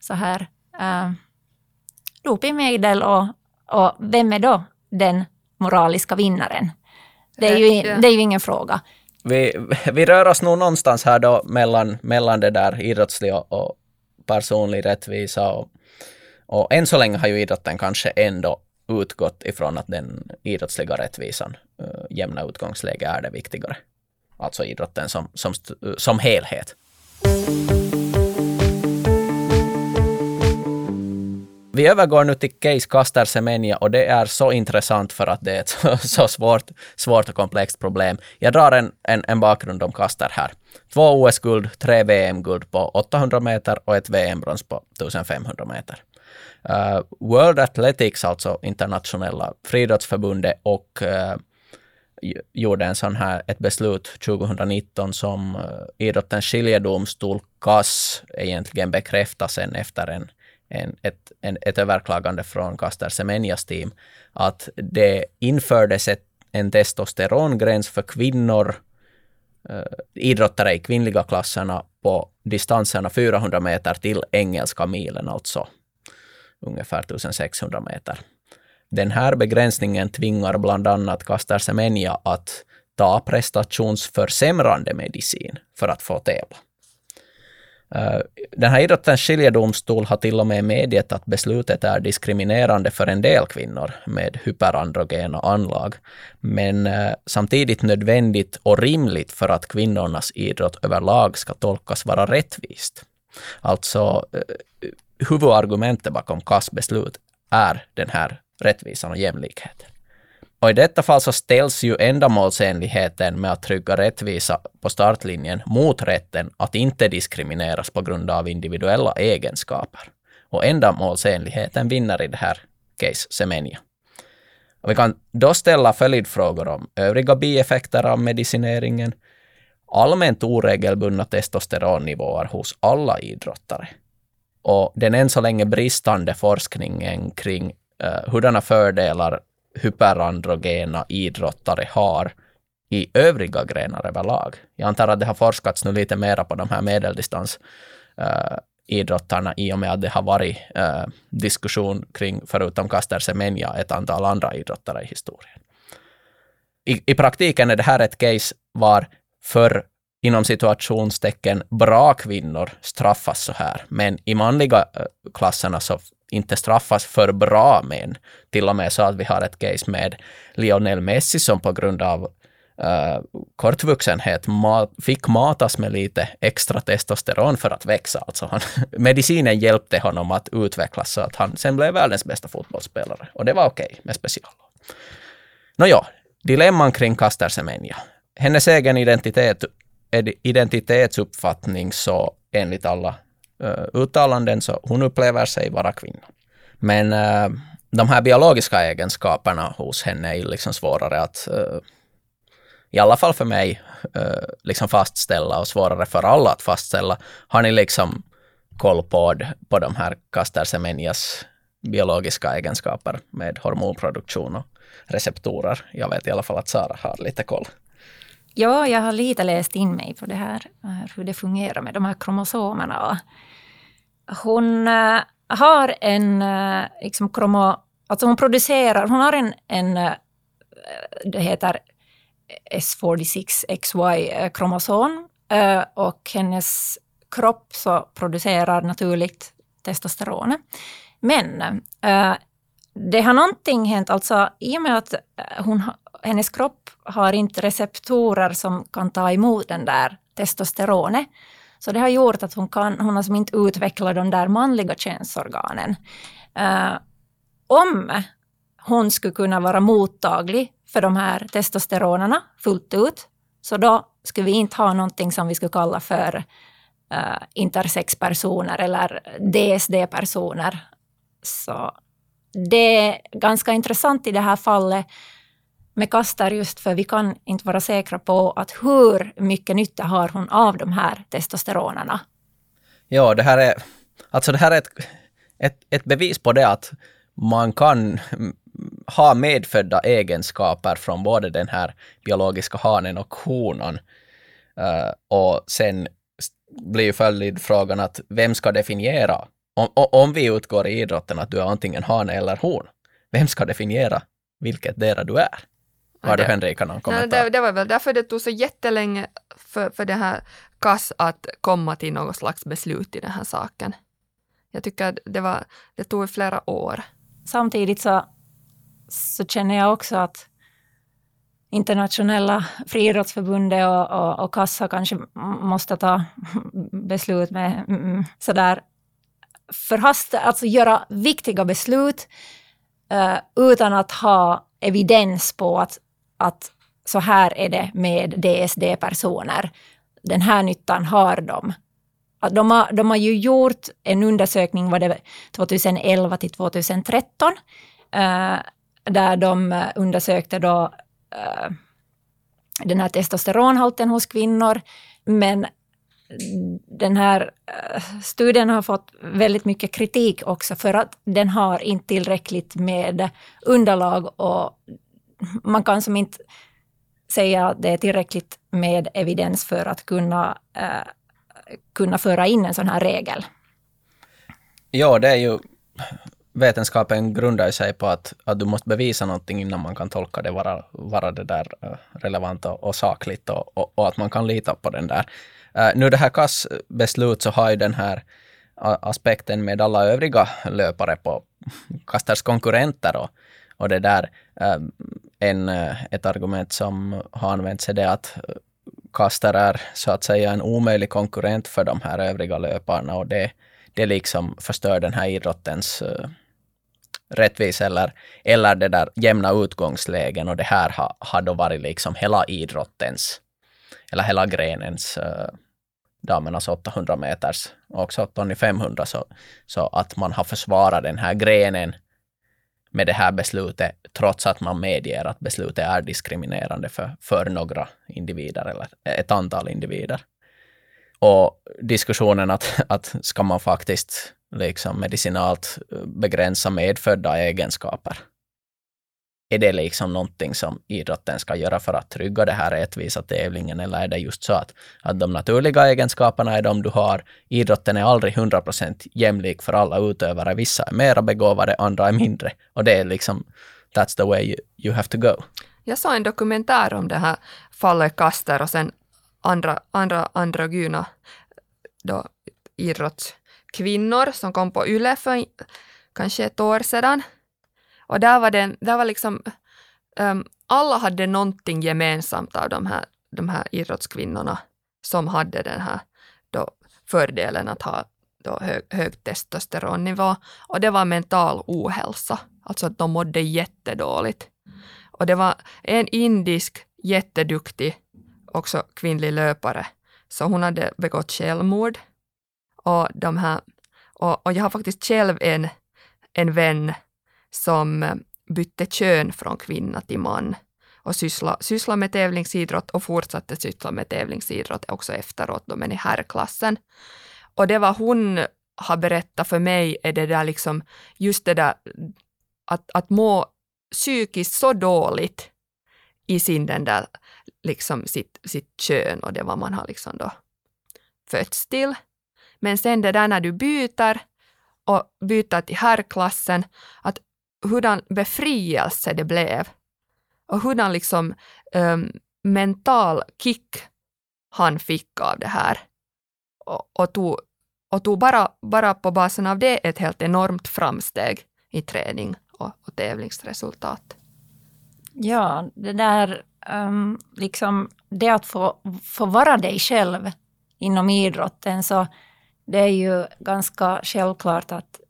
så här äh, dopingmedel och, och vem är då den moraliska vinnaren? Det är ju, det är ju ingen fråga. Vi, vi rör oss nog någonstans här då mellan, mellan det där idrottsliga och personlig rättvisa och, och än så länge har ju idrotten kanske ändå utgått ifrån att den idrottsliga rättvisan, uh, jämna utgångsläge är det viktigare. Alltså idrotten som, som, som helhet. Vi övergår nu till case Caster Semenya och det är så intressant för att det är ett så, så svårt, svårt och komplext problem. Jag drar en, en, en bakgrund om Caster här. Två OS-guld, tre VM-guld på 800 meter och ett VM-brons på 1500 meter. Uh, World Athletics, alltså internationella friidrottsförbundet och uh, gjorde en sån här, ett beslut 2019 som uh, idrottens skiljedomstol CAS egentligen bekräftade sen efter en en, ett, en, ett överklagande från Caster Semenjas team, att det infördes ett, en testosterongräns för kvinnor, eh, idrottare i kvinnliga klasserna på distanserna 400 meter till engelska milen, alltså ungefär 1600 meter. Den här begränsningen tvingar bland annat Caster Semenya att ta prestationsförsämrande medicin för att få tävla. Eh, den här idrottens skiljedomstol har till och med medgett att beslutet är diskriminerande för en del kvinnor med hyperandrogena anlag, men eh, samtidigt nödvändigt och rimligt för att kvinnornas idrott överlag ska tolkas vara rättvist. Alltså, eh, huvudargumentet bakom KAS beslut är den här rättvisan och jämlikheten. Och i detta fall så ställs ju ändamålsenligheten med att trygga rättvisa på startlinjen mot rätten att inte diskrimineras på grund av individuella egenskaper. Och ändamålsenligheten vinner i det här case Semenya. Och vi kan då ställa följdfrågor om övriga bieffekter av medicineringen, allmänt oregelbundna testosteronnivåer hos alla idrottare och den än så länge bristande forskningen kring eh, hurdana fördelar hyperandrogena idrottare har i övriga grenar överlag. Jag antar att det har forskats nu lite mera på de här medeldistansidrottarna eh, uh, i och med att det har varit uh, diskussion kring, förutom Caster Semenya, ett antal andra idrottare i historien. I, I praktiken är det här ett case var för inom situationstecken bra kvinnor straffas så här, men i manliga eh, klasserna så inte straffas för bra men. Till och med så att vi har ett case med Lionel Messi som på grund av uh, kortvuxenhet ma fick matas med lite extra testosteron för att växa. Alltså han, medicinen hjälpte honom att utvecklas så att han sen blev världens bästa fotbollsspelare. Och det var okej okay med special. Nåja, dilemman kring Caster Semenya. Hennes egen identitet, identitetsuppfattning så enligt alla Eh, uttalanden så hon upplever sig vara kvinna. Men uh, de här biologiska egenskaperna hos henne är liksom svårare att, uh, i alla fall för mig, liksom fastställa och svårare för alla att fastställa. Har ni liksom koll på, på de här Caster Semenias biologiska egenskaper med hormonproduktion och receptorer? Jag vet i alla fall att Sara har lite koll. Ja, jag har lite läst in mig på det här, hur det fungerar med de här kromosomerna hon eh, har en eh, liksom kromo, alltså hon producerar, hon har en, en eh, det heter S46XY-kromosom och hennes kropp så producerar naturligt testosteron. Men det har någonting hänt, alltså i och med att hon, hennes kropp har inte receptorer som kan ta emot den där testosteronet, så det har gjort att hon, kan, hon har som inte utvecklat de där manliga könsorganen. Uh, om hon skulle kunna vara mottaglig för de här testosteronerna fullt ut, så då skulle vi inte ha någonting som vi skulle kalla för uh, intersexpersoner eller DSD-personer. Så det är ganska intressant i det här fallet med kastar just för vi kan inte vara säkra på att hur mycket nytta har hon av de här testosteronerna. Ja, det här är, alltså det här är ett, ett, ett bevis på det att man kan ha medfödda egenskaper från både den här biologiska hanen och honan. Uh, och sen blir ju följdfrågan att vem ska definiera, om, om vi utgår i idrotten att du är antingen hane eller hon, vem ska definiera vilket dera du är? Har någon kommentar? Nej, det, det, var väl därför det tog så jättelänge för, för det här KAS att komma till något slags beslut i den här saken. Jag tycker det, var, det tog flera år. Samtidigt så, så känner jag också att internationella friidrottsförbundet och, och, och kassa kanske måste ta beslut med mm, sådär förhasta, alltså göra viktiga beslut uh, utan att ha evidens på att, att så här är det med DSD-personer. Den här nyttan har de. De har, de har ju gjort en undersökning, var det 2011 till 2013, eh, där de undersökte då eh, den här testosteronhalten hos kvinnor. Men den här eh, studien har fått väldigt mycket kritik också för att den har inte tillräckligt med underlag och man kan som inte säga att det är tillräckligt med evidens för att kunna, eh, kunna föra in en sån här regel. Ja, det är ju vetenskapen grundar sig på att, att du måste bevisa någonting innan man kan tolka det vara, vara det där eh, relevant och, och sakligt och, och, och, att man kan lita på den där. Uh, nu det här KASS-beslut, så har ju den här aspekten med alla övriga löpare på Kasters konkurrenter och, och det där uh, en, eh, ett argument som har använts är det att eh, Kaster är så att säga en omöjlig konkurrent för de här övriga löparna och det, det liksom förstör den här idrottens eh, uh, rättvis eller, eller det där jämna utgångslägen och det här har, har då varit liksom hela idrottens, eller hela grenens uh, damernas 800 meters och också Tony 500 så, så att man har försvarat den här grenen med det här beslutet trots att man medger att beslutet är diskriminerande för, för några individer eller ett antal individer. Och diskussionen att, att ska man faktiskt liksom medicinalt begränsa medfödda egenskaper. Är det liksom någonting som idrotten ska göra för att trygga det här rättvisa tävlingen eller är det just så att, att de naturliga egenskaperna är de du har. Idrotten är aldrig 100% jämlik för alla utövare. Vissa är mera begåvade, andra är mindre. Och det är liksom, that's the way you, you have to go. Jag såg en dokumentär om det här fallet Kaster och sen andra, andra androgyna då, idrottskvinnor som kom på YLE för kanske ett år sedan. Och där var, det, där var liksom, um, alla hade någonting gemensamt av de här, de här idrottskvinnorna som hade den här då fördelen att ha då hög, hög testosteronnivå. Och det var mental ohälsa, alltså att de mådde jättedåligt. Och det var en indisk jätteduktig också kvinnlig löpare, så hon hade begått självmord och, de här, och, och jag har faktiskt själv en, en vän som eh, bytte kön från kvinna till man och syssla, syssla med tävlingsidrott och fortsatte syssla med tävlingsidrott också efteråt, då, men i herrklassen. Och det var hon har berättat för mig är det där liksom, just det där att, att må psykiskt så dåligt i sin den där, liksom sitt, sitt kön och det vad man har liksom då fötts till. Men sen det där när du byter och byter till herrklassen, att hurdan befrielse det blev och hurdan liksom um, mental kick han fick av det här. Och, och, tog, och tog bara, bara på basen av det ett helt enormt framsteg i träning och, och tävlingsresultat. Ja, det där um, liksom det att få, få vara dig själv inom idrotten så det är ju ganska självklart att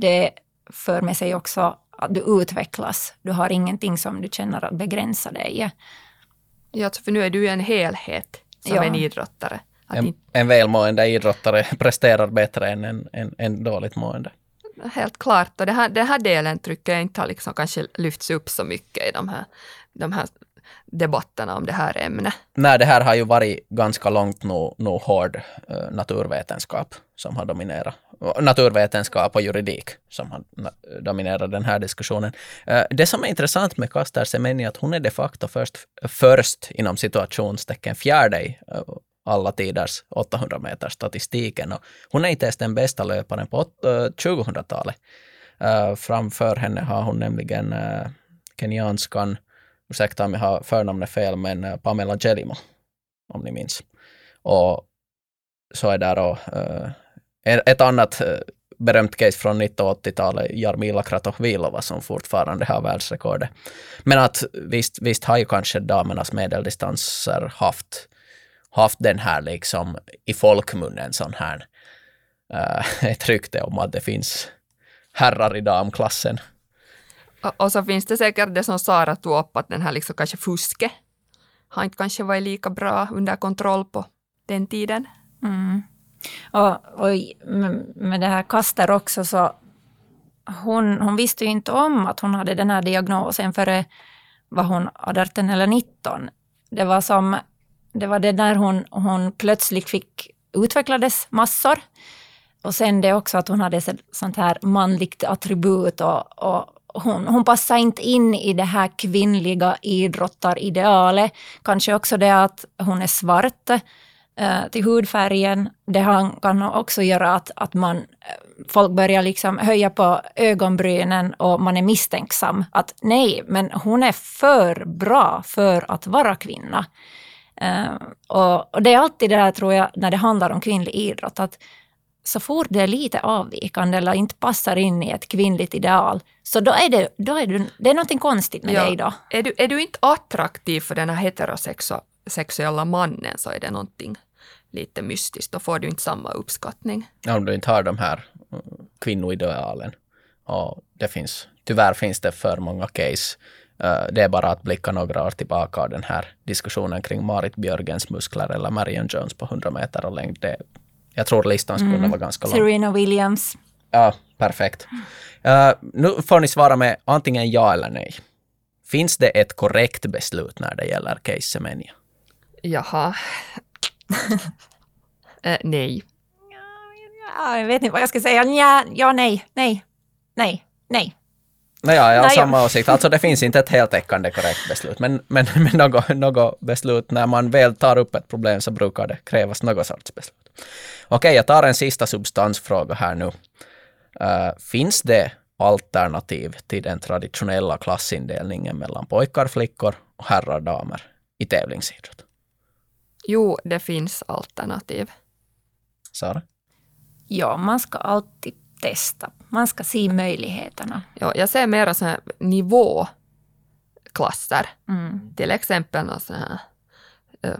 det för med sig också att du utvecklas. Du har ingenting som du känner att begränsa dig. Ja, för nu är du ju en helhet som Ja. en idrottare. Att En, en välmående idrottare presterar bättre än en, en, en dåligt mående. helt klart, och det här, den här delen tycker jag inte har liksom kanske lyfts upp så mycket i de här, de här debatterna om det här ämnet. Nej, det här har ju varit ganska långt nog no hård eh, naturvetenskap som har dominerat. Och Naturvetenskap och juridik som har dominerat den här diskussionen. Eh, det som är intressant med Kaster Semenya är att hon är de facto först, först inom situationstecken fjärde i eh, alla tiders 800 meters statistiken. Och hon är inte ens den bästa löparen på 2000-talet. Framför henne har hon nämligen uh, kenyanskan ursäkta om jag har förnamnet fel, men eh, Pamela Gelimo, om ni minns. Och så är där då eh, ett- annat eh, berömt case från 1980-talet, Jarmila Kratochvilova, som fortfarande har världsrekordet. Men att visst, visst har ju kanske damernas medeldistanser haft, haft den här liksom i folkmunnen sån här eh, ett rykte om att det finns herrar i damklassen. Och, och så finns det säkert det som Sara tog upp, att den här liksom kanske fusket har inte kanske varit lika bra under kontroll på den tiden. Mm. Och, och med, det här Kaster också så hon, hon visste ju inte om att hon hade den här diagnosen före var hon 18 eller 19. Det var som det var det när hon, hon plötsligt fick utvecklades massor. Och sen det också att hon hade sånt här manligt attribut och, och hon, hon passar inte in i det här kvinnliga idrottaridealet. Kanske också det att hon är svart eh, till hudfärgen. Det kan också göra att, att man, eh, folk börjar liksom höja på ögonbrynen och man är misstänksam. Att nej, men hon är för bra för att vara kvinna. Eh, och, och det är alltid det här tror jag, när det handlar om kvinnlig idrott, att så fort det är lite avvikande eller inte passar in i ett kvinnligt ideal, så då är det, då är det, det är någonting konstigt med Ja. dig då. Är du, är du inte attraktiv för den här heterosexuella mannen så är det någonting lite mystiskt. Då får du inte samma uppskattning. om du inte har de här eh, kvinnoidealen. Och det finns, tyvärr finns det för många case. Eh, Det är bara att blicka några år tillbaka av den här diskussionen kring Marit Björgens muskler eller Marion Jones på 100 meter och längd. Det, jag tror listan skulle vara ganska lång. Serena Williams. Ja, perfekt. Eh, nu får ni svara med antingen ja eller nej. Finns det ett korrekt beslut när det gäller case Semenya? Jaha. eh, nej. Ja, jag vet inte vad jag ska säga. Ja, ja nej, nej, nej, nej. Naja, jag har Nej, samma åsikt. Alltså det finns inte ett heltäckande korrekt beslut, men, men, men något, något beslut, när man väl tar upp ett problem så brukar det krävas något sorts beslut. Okej, jag tar en sista substansfråga här nu. Eh, finns det alternativ till den traditionella klassindelningen mellan pojkar, flickor och herrar, damer i tävlingsidrott? Jo, det finns alternativ. Sara? Ja, man ska alltid testa. Man ska se möjligheterna. Ja, jag ser mera sådana här nivåklasser. Mm. Till exempel någon sån här eh,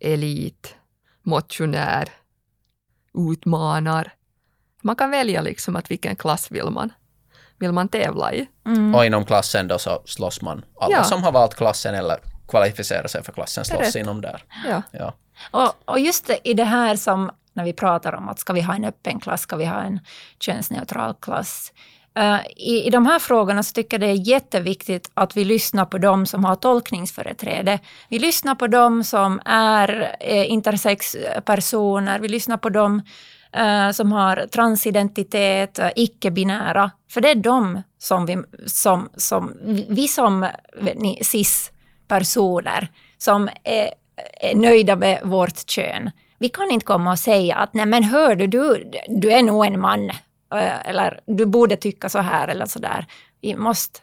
elit, motionär, utmanar. Man kan välja liksom att vilken klass vill man, vill man tävla i. Mm. Och inom klassen då så slåss man. Alla Ja. som har valt klassen eller kvalificerar sig för klassen slåss Rätt. inom där. Ja. Ja. Och, och just i det här som när vi pratar om att ska vi ha en öppen klass, ska vi ha en könsneutral klass. Eh, I, I de här frågorna så tycker jag det är jätteviktigt att vi lyssnar på dem som har tolkningsföreträde. Vi lyssnar på dem som är eh, intersexpersoner, vi lyssnar på dem eh, som har transidentitet, eh, icke-binära. För det är de som vi som, som, vi som eh, ni, cis-personer som är, är nöjda med vårt kön. Vi kan inte komma och säga att nej men hör du, du, du är nog en man eh, Eller du borde tycka så här eller så där. Vi måste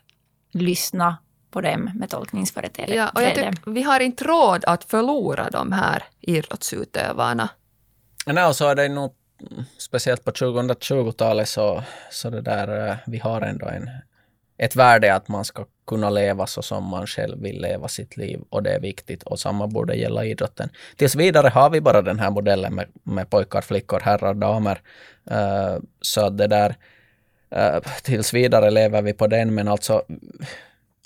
lyssna på dem med tolkningsföreträde. Ja, och jag tycker vi har inte råd att förlora de här idrottsutövarna. Nej, och så är det nog mm, speciellt på 2020-talet så, så det där, eh, vi har ändå en, ett värde att man ska kunna leva så som man själv vill leva sitt liv och det är viktigt och samma borde gälla idrotten. Tills vidare har vi bara den här modellen med, med pojkar, flickor, herrar, damer. Uh, så att det där Uh, tills vidare lever vi på den, men alltså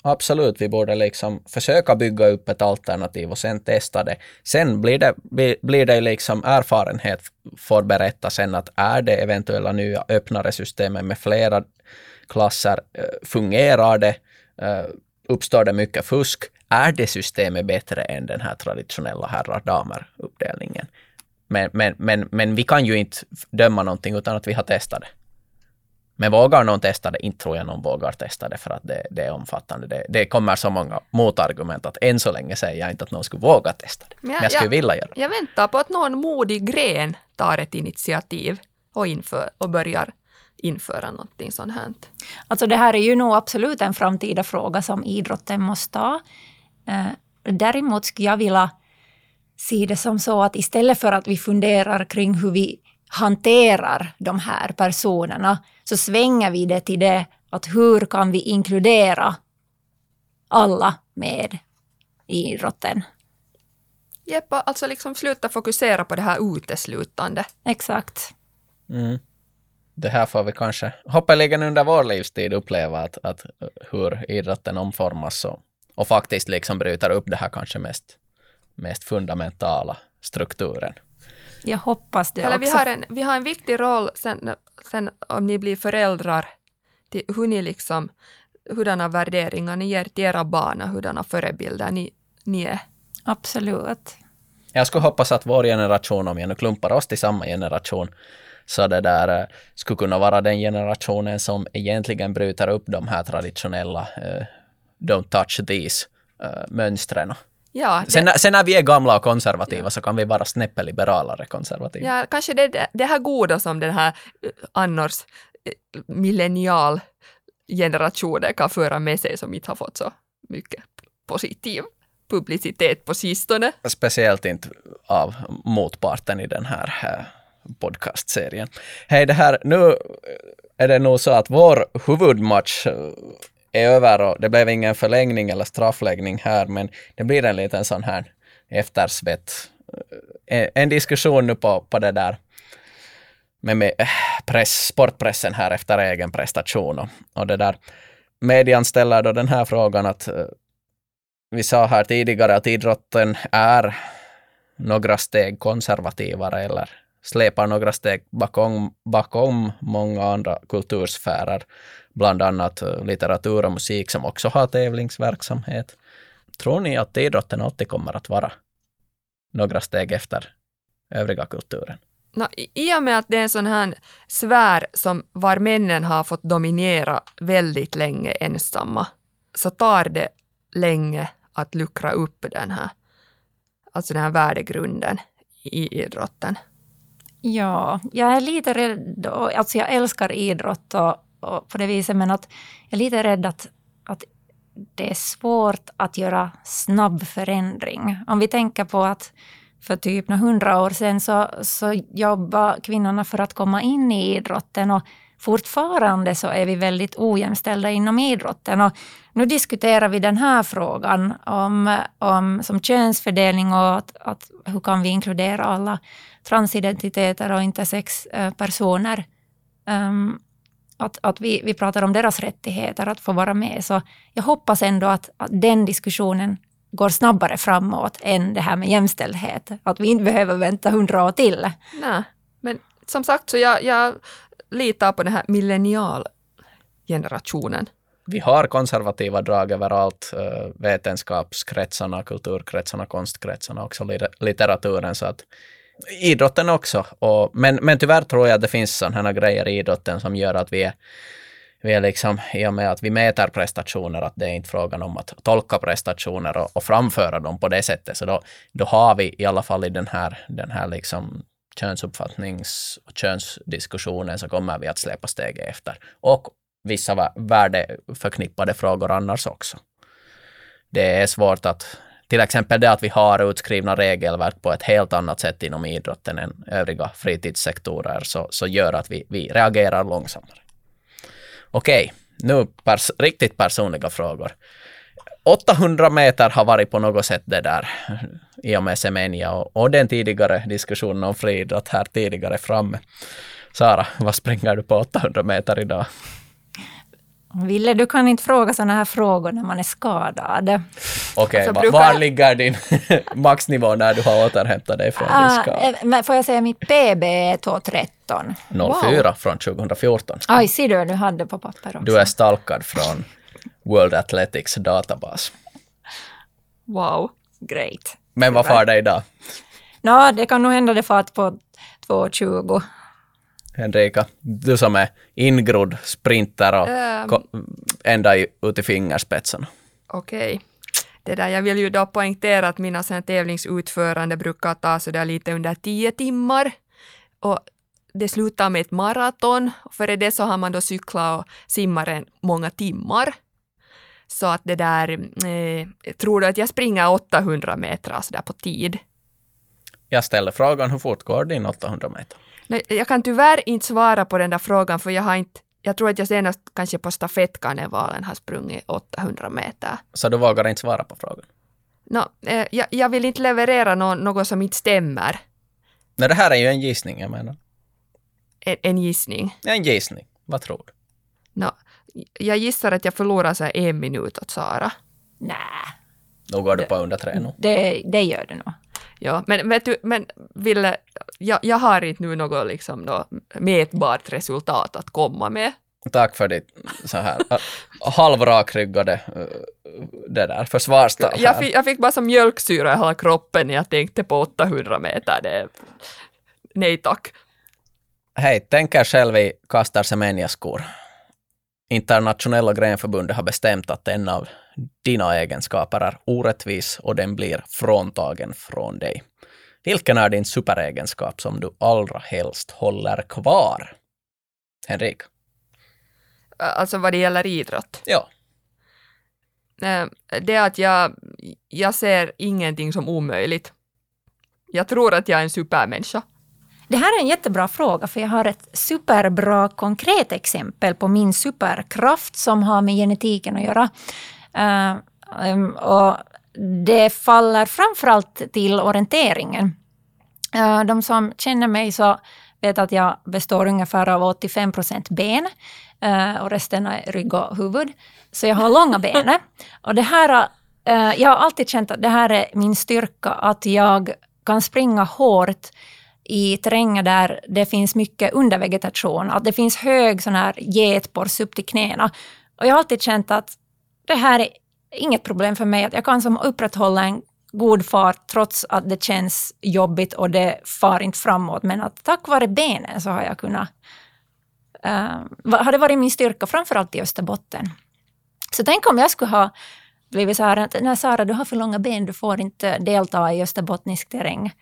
absolut, vi borde liksom försöka bygga upp ett alternativ och sen testa det. Sen blir det, blir det liksom erfarenhet får berätta sen att är det eventuella nya öppnare systemet med flera klasser, eh, fungerar det? Eh, uppstår det mycket fusk? Är det systemet bättre än den här traditionella herrar-damer-uppdelningen? Men, men, men, men vi kan ju inte döma någonting utan att vi har testat det. Men vågar någon testa det? Inte tror jag någon vågar testa det för att det, det är omfattande. Det, det, kommer så många motargument att än så länge säger jag inte att någon skulle våga testa det. Men jag, Men jag skulle jag, vilja göra det. Jag väntar på att någon modig gren tar ett initiativ och, inför, och börjar införa någonting sånt här. Alltså det här är ju nog absolut en framtida fråga som idrotten måste ta. Eh, däremot skulle jag vilja se det som så att istället för att vi funderar kring hur vi hanterar de här personerna så svänger vi det till det att hur kan vi inkludera alla med i idrotten. Jeppa, alltså liksom sluta fokusera på det här uteslutande. Exakt. Mm. Det här får vi kanske hoppeligen under vår livstid uppleva att, att hur idrotten omformas och, och faktiskt liksom bryter upp det här kanske mest, mest fundamentala strukturen. Jag hoppas det Eller också. Vi har, en, vi har en viktig roll sen, sen om ni blir föräldrar, till hur ni liksom, hurdana värderingar ni ger till era barn och hurdana förebilder ni, ni är. Absolut. Jag skulle hoppas att vår generation, om jag nu klumpar oss till samma generation, så det där eh, skulle kunna vara den generationen som egentligen bryter upp de här traditionella uh, don't touch these uh, mönstren Ja, det... sen, sen när vi är gamla och konservativa ja. så kan vi vara snäppet liberalare konservativa. Ja, kanske det, det här goda som den här eh, annars eh, millennial generationen kan föra med sig som inte har fått så mycket positiv publicitet på sistone. Speciellt inte av motparten i den här eh, podcastserien. Hej, det här, nu är det nog så att vår huvudmatch eh, är över och det blev ingen förlängning eller straffläggning här, men det blir en liten sån här eftersvett. Eh, en, diskussion nu på, på det där med, med eh, press, sportpressen här efter egen prestation och, och det där. Median ställer då den här frågan att vi sa här tidigare att idrotten är några steg konservativare eller släpar några steg bakom, bakom många andra kultursfärer bland annat eh, litteratur och musik som också har tävlingsverksamhet. Tror ni att idrotten alltid kommer att vara några steg efter övriga kulturen? No, I och med att det är en sån här sfär som var männen har fått dominera väldigt länge ensamma, så tar det länge att luckra upp den här, alltså den här värdegrunden i idrotten. Ja, jag är lite rädd. Alltså jag älskar idrott och på det viset, men att jag är lite rädd att, att det är svårt att göra snabb förändring. Om vi tänker på att för typ hundra år sedan så, så jobbade kvinnorna för att komma in i idrotten och fortfarande så är vi väldigt ojämställda inom idrotten. Och nu diskuterar vi den här frågan om, om som könsfördelning och att, att hur kan vi inkludera alla transidentiteter och intersexpersoner. Um, att, att vi, vi pratar om deras rättigheter att få vara med. Så jag hoppas ändå att, att den diskussionen går snabbare framåt än det här med jämställdhet. Att vi inte behöver vänta hundra år till. Nej, men som sagt så jag, jag litar på den här millennialgenerationen. Vi har konservativa drag överallt, eh, vetenskapskretsarna, kulturkretsarna, konstkretsarna, också litteraturen. Så att idrotten också. Och, men, men tyvärr tror jag att det finns sådana grejer i idrotten som gör att vi är, vi är liksom, i och med att vi mäter prestationer, att det är inte frågan om att tolka prestationer och, och framföra dem på det sättet. Så då, då har vi i alla fall i den här, den här liksom könsuppfattnings och könsdiskussionen så kommer vi att släpa steget efter. Och vissa värdeförknippade frågor annars också. Det är svårt att till exempel det att vi har utskrivna regelverk på ett helt annat sätt inom idrotten än övriga fritidssektorer, så, så gör att vi, vi reagerar långsammare. Okej, nu pers riktigt personliga frågor. 800 meter har varit på något sätt det där i och med Semenya och, och den tidigare diskussionen om friidrott här tidigare framme. Sara, vad springer du på 800 meter idag? Ville, du kan inte fråga sådana här frågor när man är skadad. Okej, va- brukar- var ligger din maxnivå när du har återhämtat dig från din Ah, skada? eh, men får jag säga mitt PB är 2.13. 04 från 2014. Aj, ser du, du hade på papper också. Du är stalkad från World Athletics databas. Wow. Great. Men vad far dig idag? Nå, det kan nog hända det fart på 2.20. Henrika, du som är ingrodd sprinter och ko- ända ut i fingerspetsarna. Okej. Det där, jag vill ju då poängtera att mina tävlingsutförande brukar ta så där lite under tio timmar. Och det slutar med ett maraton. Före det så har man då cyklat och simmat många timmar. Så att det där, eh, tror du att jag springer 800 meter så där på tid? Jag ställer frågan, hur fort går din 800 meter? Nej, jag kan tyvärr inte svara på den där frågan för jag har inte, jag tror att jag senast kanske på stafettkarnevalen har sprungit 800 meter. Så du vågar inte svara på frågan? Nå, eh, jag, jag vill inte leverera nå, något som inte stämmer. Nej, det här är ju en gissning, jag menar. En, en gissning. En gissning. Vad tror du? Nå, jag gissar att jag förlorar så här en minut åt Sara. Nej, Då går du på under tre nu. det, det gör du nog. Ja, men vet du, men Ville, jag, jag har inte nu något liksom nå, mätbart resultat att komma med. Tack för ditt så här äh, halvrakryggade äh, det där försvarstal Jag fick, jag fick bara som mjölksyra i hela kroppen när jag tänkte på 800 meter. Det, nej tack. Hej, tänk er själv i Kastar Semenya-skor. Internationella grenförbundet har bestämt att en av dina egenskaper är orättvis och den blir fråntagen från dig. Vilken är din superegenskap som du allra helst håller kvar? Henrik? Alltså vad det gäller idrott. Ja. Det är att jag, jag ser ingenting som omöjligt. Jag tror att jag är en supermänniska. Det här är en jättebra fråga, för jag har ett superbra konkret exempel på min superkraft som har med genetiken att göra. Eh, um, och det faller framförallt till orienteringen. Eh, de som känner mig så vet att jag består ungefär av 85 procent ben eh, och resten är rygg och huvud. Så jag har långa ben. Och det här, jag har alltid känt att det här är min styrka, att jag kan springa hårt i terränger där det finns mycket undervegetation, att det finns hög sån här getborrs upp till knäna. Och jag har alltid känt att det här är inget problem för mig, att jag kan som upprätthålla en god fart trots att det känns jobbigt och det far inte framåt. Men att tack vare benen så har jag kunnat... Uh, har det varit min styrka, framförallt i Österbotten. Så tänk om jag skulle ha blivit så här att nej Sara, du har för långa ben, du får inte delta i österbottnisk terräng.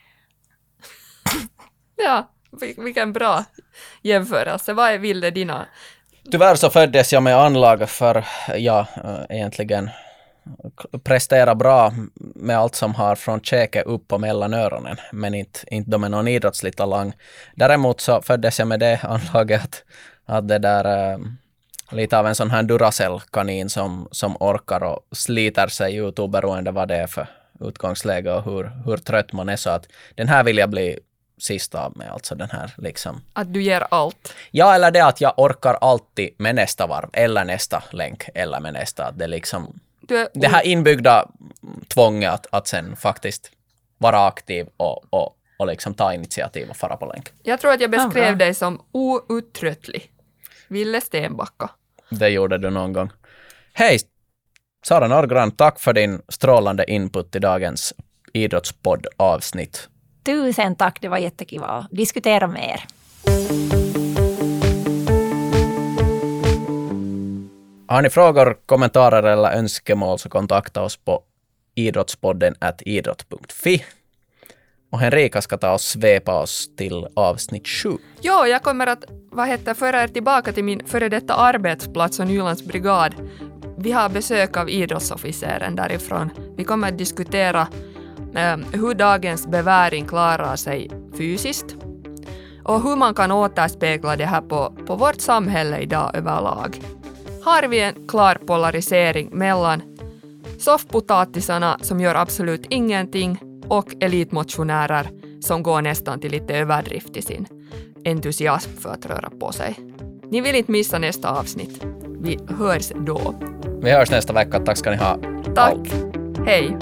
Ja, vilken bra jämförelse. Vad är Ville dina? Tyvärr så föddes jag med anlag för, ja, äh, egentligen prestera bra med allt som har från käke upp och mellan öronen, men inte, inte då med någon idrottslig talang. Däremot så föddes jag med det anlaget att, att det där äh, lite av en sån här Duracell-kanin som, som orkar och sliter sig ut oberoende vad det är för utgångsläge och hur, hur trött man är. Så att den här vill jag bli sist av med, alltså den här liksom Att du ger allt. Ja, eller det att jag orkar alltid med nästa varv, eller nästa länk, eller med nästa. Att det liksom, Du är det här inbyggda tvånget att, att sen faktiskt vara aktiv och, och, och liksom ta initiativ och fara på länk. Jag tror att jag Ja, beskrev bra. dig som outtröttlig. Ville Stenbacka. Det gjorde du någon gång. Hej! Sara Norgran, tack för din strålande input i dagens idrottspodd-avsnitt. Tusen tack, det var jättekiva att diskutera med er. Har ni frågor, kommentarer eller önskemål så kontakta oss på idrottspodden at idrott.fi. Och Henrika ska ta och svepa oss till avsnitt 7. Jo, jag kommer att vad heter, föra er tillbaka till min före detta arbetsplats och Nylands brigad. Vi har besök av idrottsofficeren därifrån. Vi kommer att diskutera hur dagens beväring klarar sig fysiskt och hur man kan återspegla det här på, på vårt samhälle idag överlag. Har vi en klar polarisering mellan soffpotatisarna som gör absolut ingenting och elitmotionärer som går nästan till lite överdrift i sin entusiasm för att röra på sig. Ni vill inte missa nästa avsnitt. Vi hörs då. Vi hörs nästa vecka. Tack ska ni ha. Tack. Hej.